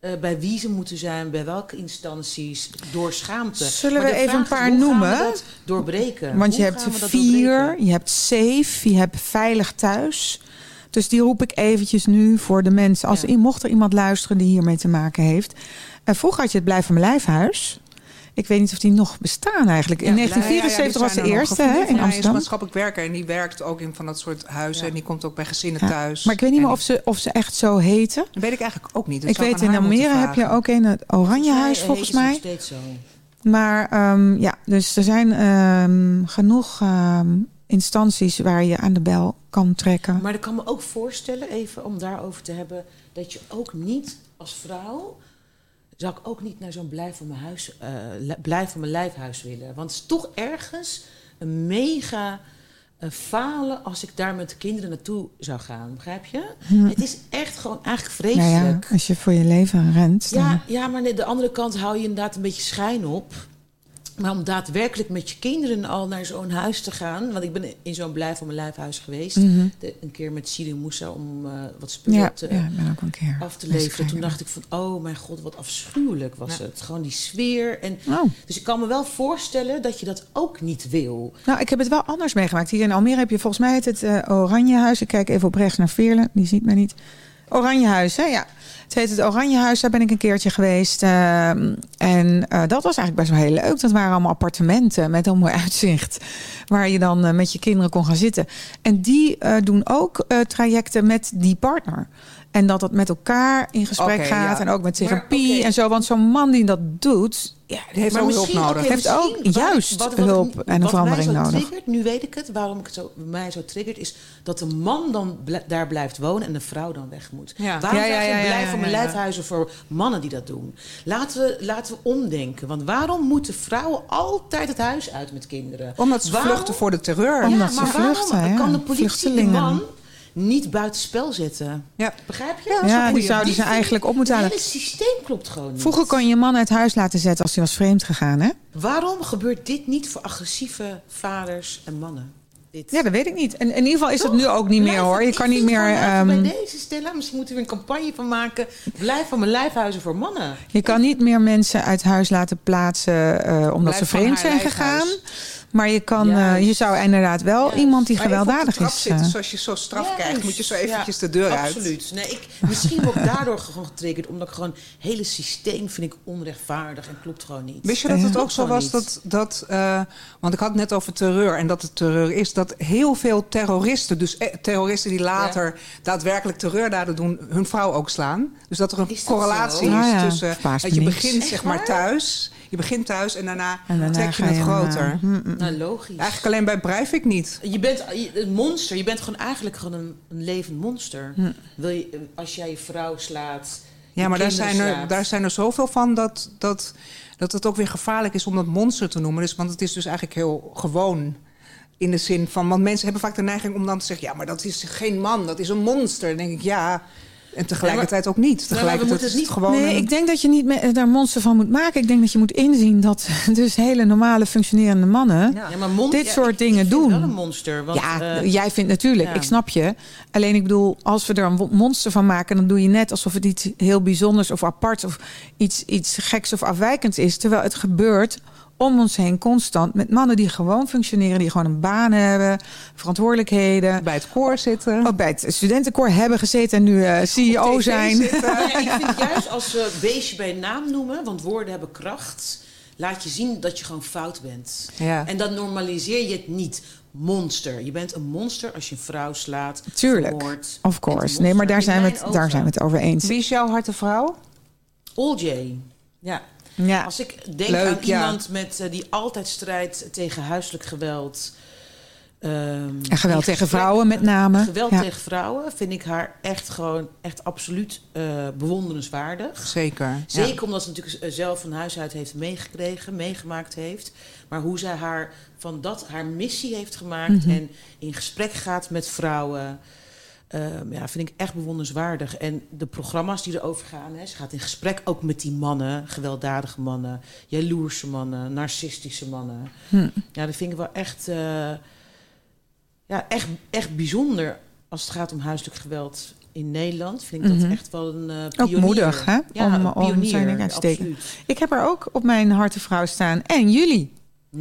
eh, bij wie ze moeten zijn, bij welke instanties, door schaamte. Zullen we even een is, paar noemen? doorbreken. Want je hebt vier, je hebt safe, je hebt veilig thuis. Dus die roep ik eventjes nu voor de mensen. Als Ja. mocht er iemand luisteren die hiermee te maken heeft. Uh, vroeger had je het Blijf van mijn lijfhuis. Ik weet niet of die nog bestaan eigenlijk. In Ja, 1974 was de eerste hè, in Hij is Amsterdam. maatschappelijk werker en die werkt ook in van dat soort huizen. Ja. En die komt ook bij gezinnen Ja. thuis. Maar ik weet niet meer of ze, of ze echt zo heten. Dat weet ik eigenlijk ook niet. Dat ik weet in Almere heb je ook een het Oranjehuis Volgens volgens mij nog steeds zo. Maar ehm, ja, dus er zijn ehm, genoeg ehm, instanties waar je aan de bel kan trekken. Maar ik kan me ook voorstellen, even om daarover te hebben, dat je ook niet als vrouw. Zou ik ook niet naar zo'n blijf van mijn huis, eh, li- blijf van mijn lijfhuis willen. Want het is toch ergens een mega eh, falen als ik daar met de kinderen naartoe zou gaan. Begrijp je? Het is echt gewoon eigenlijk Nou ja, vreselijk. als je voor je leven rent. Dan... Ja, ja, maar aan de andere kant hou je inderdaad een beetje schijn op. Maar om daadwerkelijk met je kinderen al naar zo'n huis te gaan. Want ik ben in zo'n blijf van mijn lijfhuis geweest. Mhm. De- een keer met Siri Moussa om eh, wat spullen Ja, te, ja, ik ben ook een keer. af te leveren. Toen dacht ik van, oh mijn god, wat afschuwelijk was Ja. het. Gewoon die sfeer. En, Oh. Dus ik kan me wel voorstellen dat je dat ook niet wil. Nou, ik heb het wel anders meegemaakt. Hier in Almere heb je volgens mij het, het eh, Oranjehuis. Ik kijk even op rechts naar Veerle. Die ziet mij niet. Oranjehuis, hè? Ja. Het heet het Oranjehuis. Daar ben ik een keertje geweest. Ehm, en eh, dat was eigenlijk best wel heel leuk. Dat waren allemaal appartementen met een mooi uitzicht. Waar je dan eh, met je kinderen kon gaan zitten. En die eh, doen ook trajecten met die partner. En dat dat met elkaar in gesprek gaat. ja. En ook met therapie en zo. Want zo'n man die dat doet... Ja, Die heeft Maar ook hulp misschien- nodig. oké, Heeft ook juist wat- wat- hulp en een wat verandering mij zo nodig. Triggert, nu weet ik het, waarom ik het zo, mij zo triggert, is dat de man dan bl- daar blijft wonen en de vrouw dan weg moet. Ja. Waarom Ja, ja, zijn ja, van mijn lijfhuizen voor mannen die dat doen? Laten we, laten we omdenken. Want waarom moeten vrouwen altijd het huis uit met kinderen? Omdat ze Waarom- vluchten voor de terreur. Omdat ja, ze maar vluchten, waarom ja. kan de politie de man niet buitenspel zetten? Ja. Begrijp je? Ja, dat die zouden ze eigenlijk op moeten Het halen. hele systeem klopt gewoon niet. Vroeger kon je je man uit huis laten zetten als hij was vreemd gegaan, hè? Waarom gebeurt dit niet voor agressieve vaders en mannen? Dit. Ja, dat weet ik niet. En in ieder geval is het Toch? nu ook niet meer, hoor. Je kan niet meer... ehm, bij deze stellen, misschien moeten we een campagne van maken. Blijf van mijn lijfhuizen voor mannen. je kan niet meer mensen uit huis laten plaatsen eh, omdat Blijf ze vreemd zijn lijfhuis. gegaan. Maar je, kan, eh, je zou inderdaad wel iemand die Maar gewelddadig trap is... zitten, eh, zoals je zo straf krijgt, moet je zo eventjes Ja, de deur uit. Absoluut. Nee, ik, misschien word ik daardoor gewoon getriggerd. Omdat ik gewoon... Het hele systeem vind ik onrechtvaardig en klopt gewoon niet. Wist je dat het ook zo was dat, dat eh, want ik had het net over terreur en dat het terreur is, dat heel veel terroristen, dus eh, terroristen die later daadwerkelijk terreurdaden doen, hun vrouw ook slaan. Dus dat er een Is dat correlatie zo? is Nou ja, tussen dat je niks. begint zeg maar thuis, je begint thuis en daarna, en daarna trek je het groter. eh, mm, mm. Nou, logisch. Eigenlijk alleen bij Breivik niet. Je bent een monster. Je bent gewoon eigenlijk gewoon een, een levend monster. Hm. Wil je, als jij je vrouw slaat... Ja, maar daar zijn, er, slaat. daar zijn er zoveel van dat, dat, dat het ook weer gevaarlijk is om dat monster te noemen. Dus, want het is dus eigenlijk heel gewoon. In de zin van, want mensen hebben vaak de neiging om dan te zeggen: ja, maar dat is geen man, dat is een monster. Dan denk ik ja. En tegelijkertijd ook niet. we Tegelijkertijd het niet- gewoon. Nee, een- ik denk dat je niet me- daar een monster van moet maken. Ik denk dat je moet inzien dat dus hele normale functionerende mannen... Ja. Ja, maar mon- dit ja, soort ik- dingen ik vind doen. wel een monster. Want, ja, eh, jij vindt natuurlijk, ja. ik snap je. Alleen ik bedoel, als we er een monster van maken, dan doe je net alsof het iets heel bijzonders of aparts of iets, iets geks of afwijkends is. Terwijl het gebeurt om ons heen constant met mannen die gewoon functioneren, die gewoon een baan hebben, verantwoordelijkheden. bij het koor zitten. Ook bij het studentenkoor hebben gezeten en nu eh, CEO zijn. ik vind juist als we beestje bij naam noemen, want woorden hebben kracht, laat je zien dat je gewoon fout bent. Ja. En dan normaliseer je het niet. Monster. Je bent een monster als je een vrouw slaat. Tuurlijk. Of course. Nee, maar daar zijn, we het, daar zijn we het over eens. Wie is jouw harte vrouw? Oljay. Ja. Ja. Als ik denk Leuk, aan iemand met, eh, die altijd strijdt tegen huiselijk geweld. ehm, En geweld tegen vrouwen met name. Geweld Ja. tegen vrouwen vind ik haar echt gewoon echt absoluut eh, bewonderenswaardig. Zeker. ja. Zeker omdat ze natuurlijk zelf van huis uit heeft meegekregen, meegemaakt heeft. Maar hoe zij haar van dat haar missie heeft gemaakt Mhm. en in gesprek gaat met vrouwen. Ehm, ja, vind ik echt bewonderenswaardig. En de programma's die erover gaan, hè, ze gaat in gesprek ook met die mannen, gewelddadige mannen, jaloerse mannen, narcistische mannen. Hm. Ja, dat vind ik wel echt, eh, ja, echt, echt bijzonder als het gaat om huiselijk geweld in Nederland. Vind ik dat Mhm. echt wel een eh Ook moedig, hè? Ja, om, een om pionier, zijn uit te steken. absoluut. Ik heb er ook op mijn hartenvrouw staan. En jullie.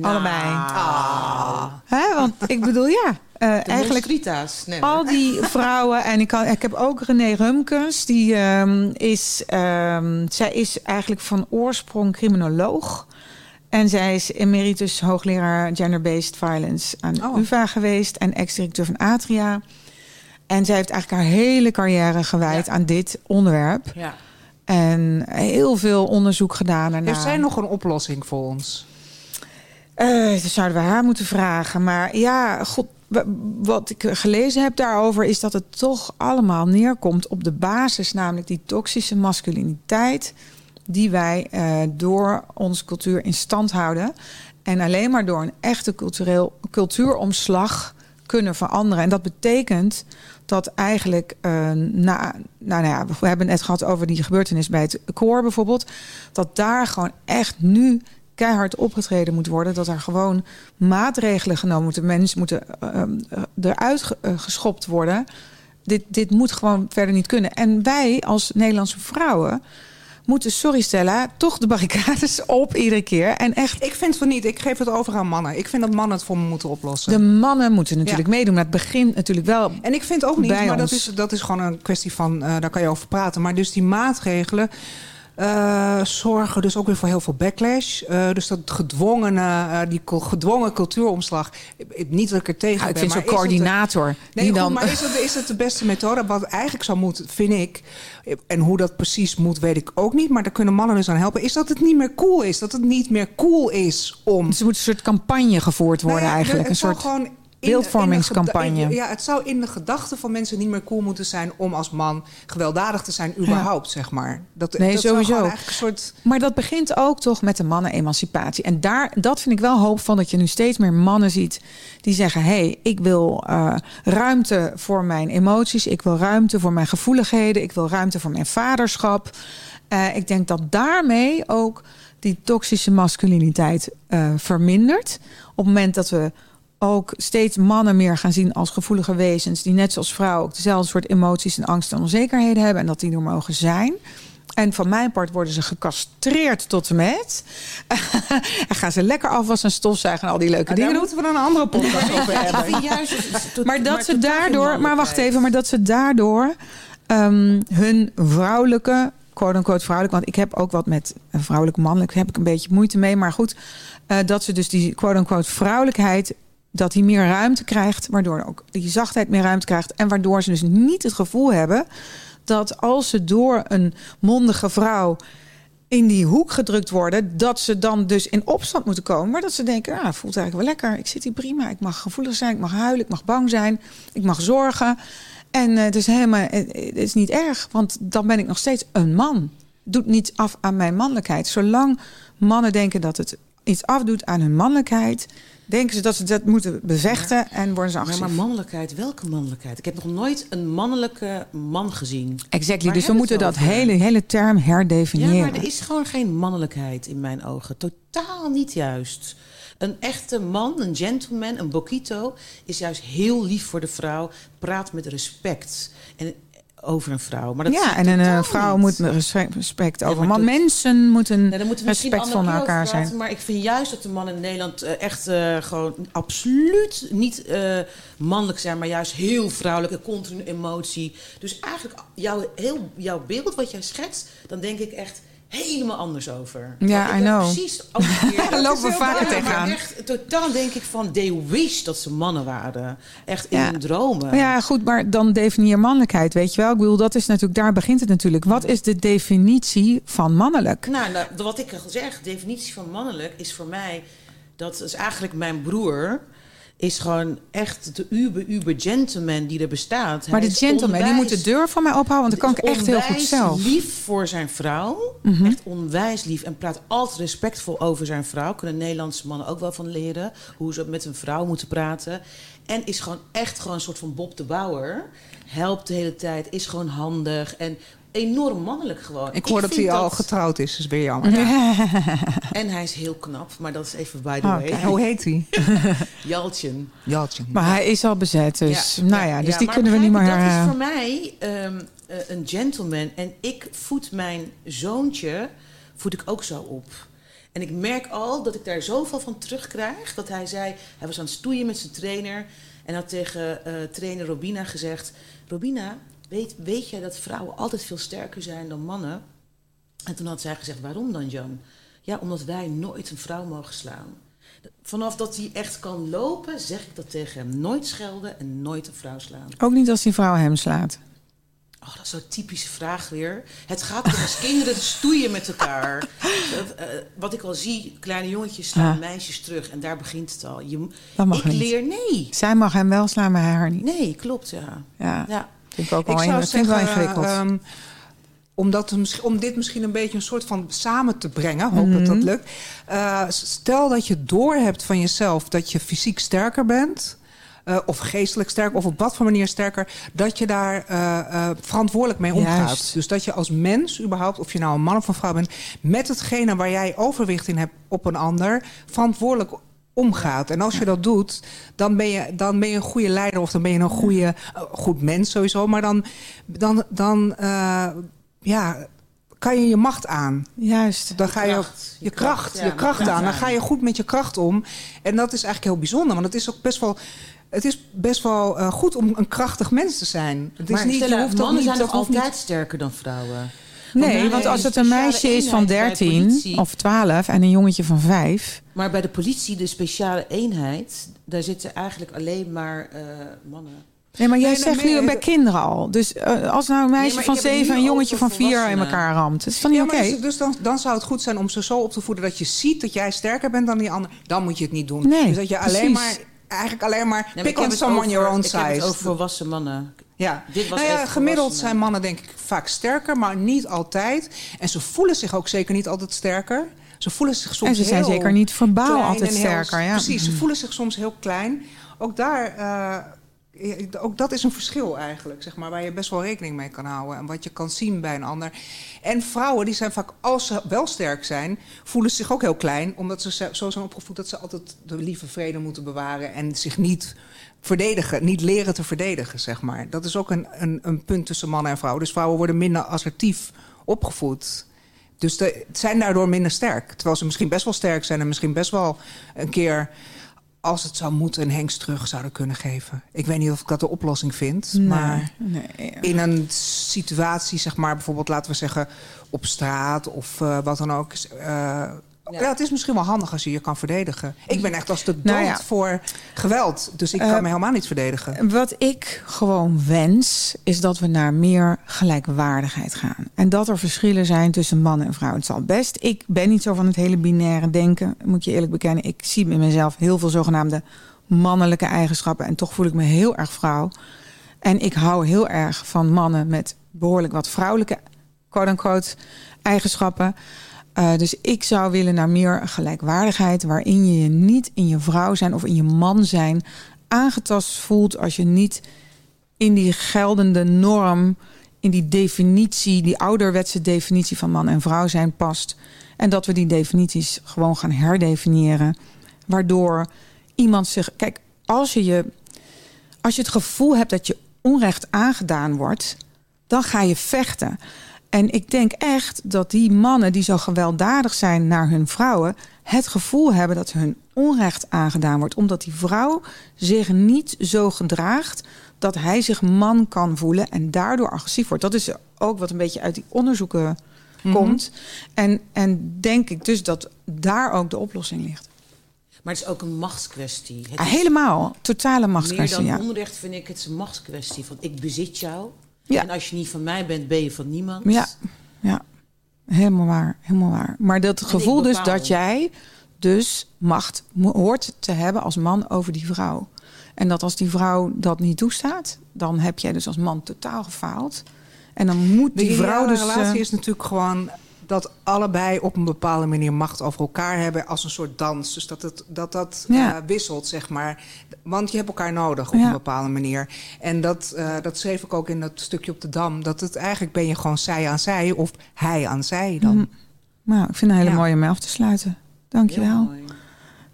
Allebei. Ah. Hè? Want ik bedoel, ja. Eh, eigenlijk. Nee, al die vrouwen. En ik, kan, ik heb ook René Rumkens. Die ehm, is... ehm, zij is eigenlijk van oorsprong criminoloog. En zij is emeritus hoogleraar gender-based violence aan Oh. UvA geweest. En ex-directeur van Atria. En zij heeft eigenlijk haar hele carrière gewijd Ja. aan dit onderwerp. Ja. En heel veel onderzoek gedaan daarna. Heeft zij nog een oplossing voor ons? Dat zouden we haar moeten vragen. Maar ja, god, wat ik gelezen heb daarover is dat het toch allemaal neerkomt op de basis, namelijk die toxische masculiniteit, die wij eh, door onze cultuur in stand houden. En alleen maar door een echte cultureel, cultuuromslag kunnen veranderen. En dat betekent dat eigenlijk, eh, nou, nou ja, we hebben het net gehad over die gebeurtenis bij het koor bijvoorbeeld, dat daar gewoon echt nu keihard opgetreden moet worden. Dat er gewoon maatregelen genomen moeten. Mensen moeten uh, eruit uh, geschopt worden. Dit, dit moet gewoon verder niet kunnen. En wij als Nederlandse vrouwen moeten, sorry Stella, toch de barricades op iedere keer. En echt, Ik vind van niet. Ik geef het over aan mannen. Ik vind dat mannen het voor me moeten oplossen. de mannen moeten natuurlijk Ja. meedoen. Maar het begint natuurlijk wel En ik vind ook niet, maar dat is, dat is gewoon een kwestie van, eh, daar kan je over praten. Maar dus die maatregelen eh, zorgen dus ook weer voor heel veel backlash. Eh, dus dat gedwongene, eh, die gedwongen cultuuromslag. Niet dat ik er tegen Ja, ik ben, vind maar zo'n het- coördinator. Nee, die goed, dan, maar is het, is het de beste methode? Wat eigenlijk zou moeten, vind ik... en hoe dat precies moet, weet ik ook niet... maar daar kunnen mannen dus aan helpen... is dat het niet meer cool is. Dat het niet meer cool is om... Dus er moet een soort campagne gevoerd worden Nou ja, eigenlijk. het Een soort gewoon beeldvormingscampagne. in de geda- Ja, het zou in de gedachten van mensen niet meer cool moeten zijn... om als man gewelddadig te zijn, überhaupt, zeg maar. Dat, Nee, dat sowieso. een soort... Maar dat begint ook toch met de mannen-emancipatie. En daar, dat vind ik wel hoopvol dat je nu steeds meer mannen ziet die zeggen: hé, hey, ik wil eh, ruimte voor mijn emoties, ik wil ruimte voor mijn gevoeligheden, ik wil ruimte voor mijn vaderschap. Eh, ik denk dat daarmee ook die toxische masculiniteit eh, vermindert. Op het moment dat we ook steeds mannen meer gaan zien als gevoelige wezens, die net zoals vrouwen ook dezelfde soort emoties en angsten en onzekerheden hebben en dat die er mogen zijn. En van mijn part worden ze gecastreerd tot en met. en gaan ze lekker afwassen en stofzuigen en al die leuke daar dingen doen. moeten we dan een andere podcast over hebben. juist, tot- Maar dat ze daardoor, maar wacht even, maar dat ze daardoor ehm, hun vrouwelijke, quote-unquote vrouwelijk, want ik heb ook wat met een vrouwelijk mannelijk, heb ik een beetje moeite mee, maar goed, eh, dat ze dus die quote-unquote vrouwelijkheid, dat die meer ruimte krijgt, waardoor ook die zachtheid meer ruimte krijgt en waardoor ze dus niet het gevoel hebben dat als ze door een mondige vrouw in die hoek gedrukt worden, dat ze dan dus in opstand moeten komen. Maar dat ze denken, ja, voelt eigenlijk wel lekker. Ik zit hier prima. Ik mag gevoelig zijn, ik mag huilen, ik mag bang zijn, ik mag zorgen. En eh, het is helemaal, eh, het is niet erg, want dan ben ik nog steeds een man. Doet niets af aan mijn mannelijkheid. Zolang mannen denken dat het iets afdoet aan hun mannelijkheid, denken ze dat ze dat moeten bevechten en worden ze Ja, agressief. maar mannelijkheid, welke mannelijkheid? Ik heb nog nooit een mannelijke man gezien. Exactly. Waar Dus we moeten dat over? hele, hele term Ja, herdefiniëren. maar er is gewoon geen mannelijkheid in mijn ogen. Totaal niet juist. Een echte man, een gentleman, een boquito... is juist heel lief voor de vrouw. Praat met respect en, over een vrouw. Maar dat ja, en een eh, vrouw niet. moet met respect, respect Ja, over. maar Want dat- mensen moeten Nou, moeten andere elkaar zijn. Maar ik vind juist dat de mannen in Nederland eh, echt eh, gewoon absoluut niet eh, mannelijk zijn, maar juist heel vrouwelijk en continu emotie. Dus eigenlijk jouw, heel, jouw beeld wat jij schetst, dan denk ik echt helemaal anders over. Ja, I know. Precies. Daar lopen we vaker tegenaan. Echt, totaal denk ik van, they wish dat ze mannen waren. Echt in Ja. hun dromen. Maar ja, goed, maar dan definieer mannelijkheid, weet je wel? Ik bedoel, dat is natuurlijk, daar begint het natuurlijk. Wat is de definitie van mannelijk? Nou, nou, wat ik al zeg, definitie van mannelijk is voor mij... dat is eigenlijk mijn broer... is gewoon echt de uber, uber gentleman die er bestaat. Maar de gentleman, die moet de deur van mij ophouden, want dat kan ik echt heel goed zelf. Mhm. lief voor zijn vrouw. Echt onwijs lief. En praat altijd respectvol over zijn vrouw. Kunnen Nederlandse mannen ook wel van leren. Hoe ze met een vrouw moeten praten. En is gewoon echt gewoon een soort van Bob de Bouwer. Helpt de hele tijd. Is gewoon handig. En enorm mannelijk gewoon. Ik hoor dat hij al getrouwd is, is weer jammer. En hij is heel knap. Maar dat is even by the Oh, way. Hoe heet hij? Jaltjen. Jaltje. Maar hij is al bezet, dus nou ja, dus ja, die kunnen we niet meer... Dat eh, is voor mij ehm, eh, een gentleman. En ik voed mijn zoontje voed ik ook zo op. En ik merk al dat ik daar zoveel van terugkrijg. Dat hij zei, hij was aan het stoeien met zijn trainer. En had tegen eh, trainer Robina gezegd... Robina, weet, weet jij dat vrouwen altijd veel sterker zijn dan mannen? En toen had zij gezegd, waarom dan Jan? Ja, omdat wij nooit een vrouw mogen slaan. Vanaf dat hij echt kan lopen, zeg ik dat tegen hem. Nooit schelden en nooit een vrouw slaan. Ook niet als die vrouw hem slaat. Oh, dat is zo'n typische vraag weer. Het gaat om als kinderen stoeien met elkaar. Eh, wat ik al zie, kleine jongetjes slaan meisjes terug. En daar begint het al. Je, Dat mag ik niet. leer, nee. Zij mag hem wel slaan, maar hij haar niet. Nee, klopt, ja. Ja, ja. Vind ik ook Ik wel, zou ik wel zeggen, ingewikkeld. ehm, om, dat, dit misschien een beetje een soort van samen te brengen, hoop dat dat lukt. Eh, stel dat je doorhebt van jezelf dat je fysiek sterker bent. eh, of geestelijk sterker, of op wat voor manier sterker, dat je daar eh, verantwoordelijk mee omgaat. Juist. Dus dat je als mens überhaupt, of je nou een man of een vrouw bent, met hetgene waar jij overwicht in hebt op een ander, verantwoordelijk omgaat. En als je dat doet, dan ben je, dan ben je een goede leider of dan ben je een goede, eh, goed mens sowieso. Maar dan, dan, dan eh, ja, kan je je macht aan. Juist. Dan ga je kracht. je kracht, Ja, je kracht kracht aan. Dan ga je goed met je kracht om. En dat is eigenlijk heel bijzonder, want het is ook best wel. Het is best wel eh, goed om een krachtig mens te zijn. Het is Maar niet, je hoeft toch mannen niet, zijn niet- altijd sterker dan vrouwen. Nee, Want als het een meisje is van eenheid bij 13 politie- of 12 en een jongetje van 5. Maar bij de politie, de speciale eenheid, daar zitten eigenlijk alleen maar eh, mannen. Nee, maar jij Nee, nee, zegt nee, nu bij de- kinderen al. Dus eh, als nou een meisje van ik heb het 7 nu en een jongetje van 4 in elkaar ramt. Dat is dan niet Ja, oké? dus, dus dan, dan zou het goed zijn om ze zo op te voeden dat je ziet dat jij sterker bent dan die ander. Dan moet je het niet doen. Nee, dus dat je alleen precies. maar, eigenlijk alleen maar Nee, maar pick ik heb on het someone over- your own Ik heb het size. over volwassen mannen. Ja, Dit was nou ja, gemiddeld zijn mannen denk ik vaak sterker, maar niet altijd. En ze voelen zich ook zeker niet altijd sterker. Ze voelen zich soms En ze zijn zeker niet verbaal altijd heel- sterker. Ja. Precies, ze voelen zich soms heel klein. Ook daar, eh, ook dat is een verschil eigenlijk, zeg maar, waar je best wel rekening mee kan houden. En wat je kan zien bij een ander. En vrouwen, die zijn vaak, als ze wel sterk zijn, voelen ze zich ook heel klein. Omdat ze ze- zo zijn opgevoed dat ze altijd de lieve vrede moeten bewaren. En zich niet verdedigen, niet leren te verdedigen, zeg maar. Dat is ook een, een, een punt tussen mannen en vrouwen. Dus vrouwen worden minder assertief opgevoed. Dus de, zijn daardoor minder sterk. Terwijl ze misschien best wel sterk zijn en misschien best wel een keer, als het zou moeten, een hengst terug zouden kunnen geven. Ik weet niet of ik dat de oplossing vind. Maar Nee, in een situatie, zeg maar, bijvoorbeeld laten we zeggen op straat of eh, wat dan ook. is, eh, ja. het is misschien wel handig als je je kan verdedigen. Ik ben echt als de dood Nou ja. voor geweld, dus ik Eh, kan me helemaal niet verdedigen. Wat ik gewoon wens, is dat we naar meer gelijkwaardigheid gaan. En dat er verschillen zijn tussen mannen en vrouwen. Het zal best. Ik ben niet zo van het hele binaire denken, moet je eerlijk bekennen. Ik zie in mezelf heel veel zogenaamde mannelijke eigenschappen. En toch voel ik me heel erg vrouw. En ik hou heel erg van mannen met behoorlijk wat vrouwelijke, quote-unquote, eigenschappen. Eh, dus ik zou willen naar meer gelijkwaardigheid, waarin je je niet in je vrouw zijn of in je man zijn aangetast voelt als je niet in die geldende norm, in die definitie, die ouderwetse definitie van man en vrouw zijn past. En dat we die definities gewoon gaan herdefiniëren, waardoor iemand zich. Kijk, als je, je, als je het gevoel hebt dat je onrecht aangedaan wordt, dan ga je vechten. En ik denk echt dat die mannen die zo gewelddadig zijn naar hun vrouwen, het gevoel hebben dat hun onrecht aangedaan wordt, omdat die vrouw zich niet zo gedraagt dat hij zich man kan voelen en daardoor agressief wordt. Dat is ook wat een beetje uit die onderzoeken komt. En, en denk ik dus dat daar ook de oplossing ligt. Maar het is ook een machtskwestie. Het Ah, helemaal, totale meer machtskwestie. dan Ja. onrecht vind ik het een machtskwestie. Van ik bezit jou. Ja. En als je niet van mij bent, ben je van niemand. Ja, ja, helemaal waar, helemaal waar. Maar dat gevoel dus dat jij dus macht hoort te hebben als man over die vrouw. En dat als die vrouw dat niet toestaat, dan heb jij dus als man totaal gefaald. En dan moet die De vrouw dus... relatie eh, is natuurlijk gewoon dat allebei op een bepaalde manier macht over elkaar hebben als een soort dans. Dus dat het, dat, dat Ja. eh, wisselt, zeg maar. Want je hebt elkaar nodig op Ja. een bepaalde manier. En dat, eh, dat schreef ik ook in dat stukje op de Dam. Dat het eigenlijk ben je gewoon zij aan zij of hij aan zij dan. Mm. Nou, ik vind het een hele Ja. mooie om mee af te sluiten. Heel Dankjewel. mooi.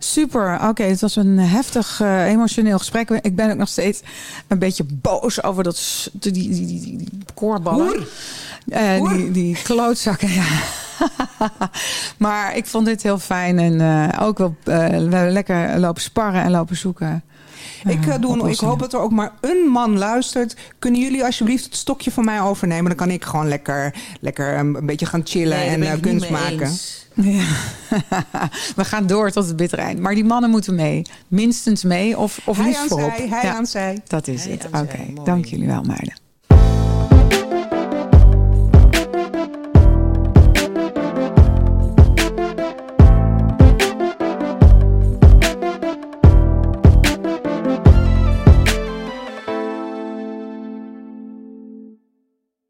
Super. Oké, het was een heftig eh, emotioneel gesprek. Ik ben ook nog steeds een beetje boos over dat, die, die, die, die, koorballen. Hoer. Eh, Hoer. die, die klootzakken, ja. maar ik vond dit heel fijn. En eh, ook wel we lekker lopen sparren en lopen zoeken. Ik, eh, doe, een- ik hoop dat er ook maar een man luistert. Kunnen jullie alsjeblieft het stokje van mij overnemen? Dan kan ik gewoon lekker, lekker een, een beetje gaan chillen Nee, en eh, kunst maken. eens. Ja. we gaan door tot het bittere eind. Maar die mannen moeten mee. Minstens mee of, of Hij liefst aan voorop. zij, hij Ja, aan zij. dat is Hij het. Oké, dank jullie wel meiden.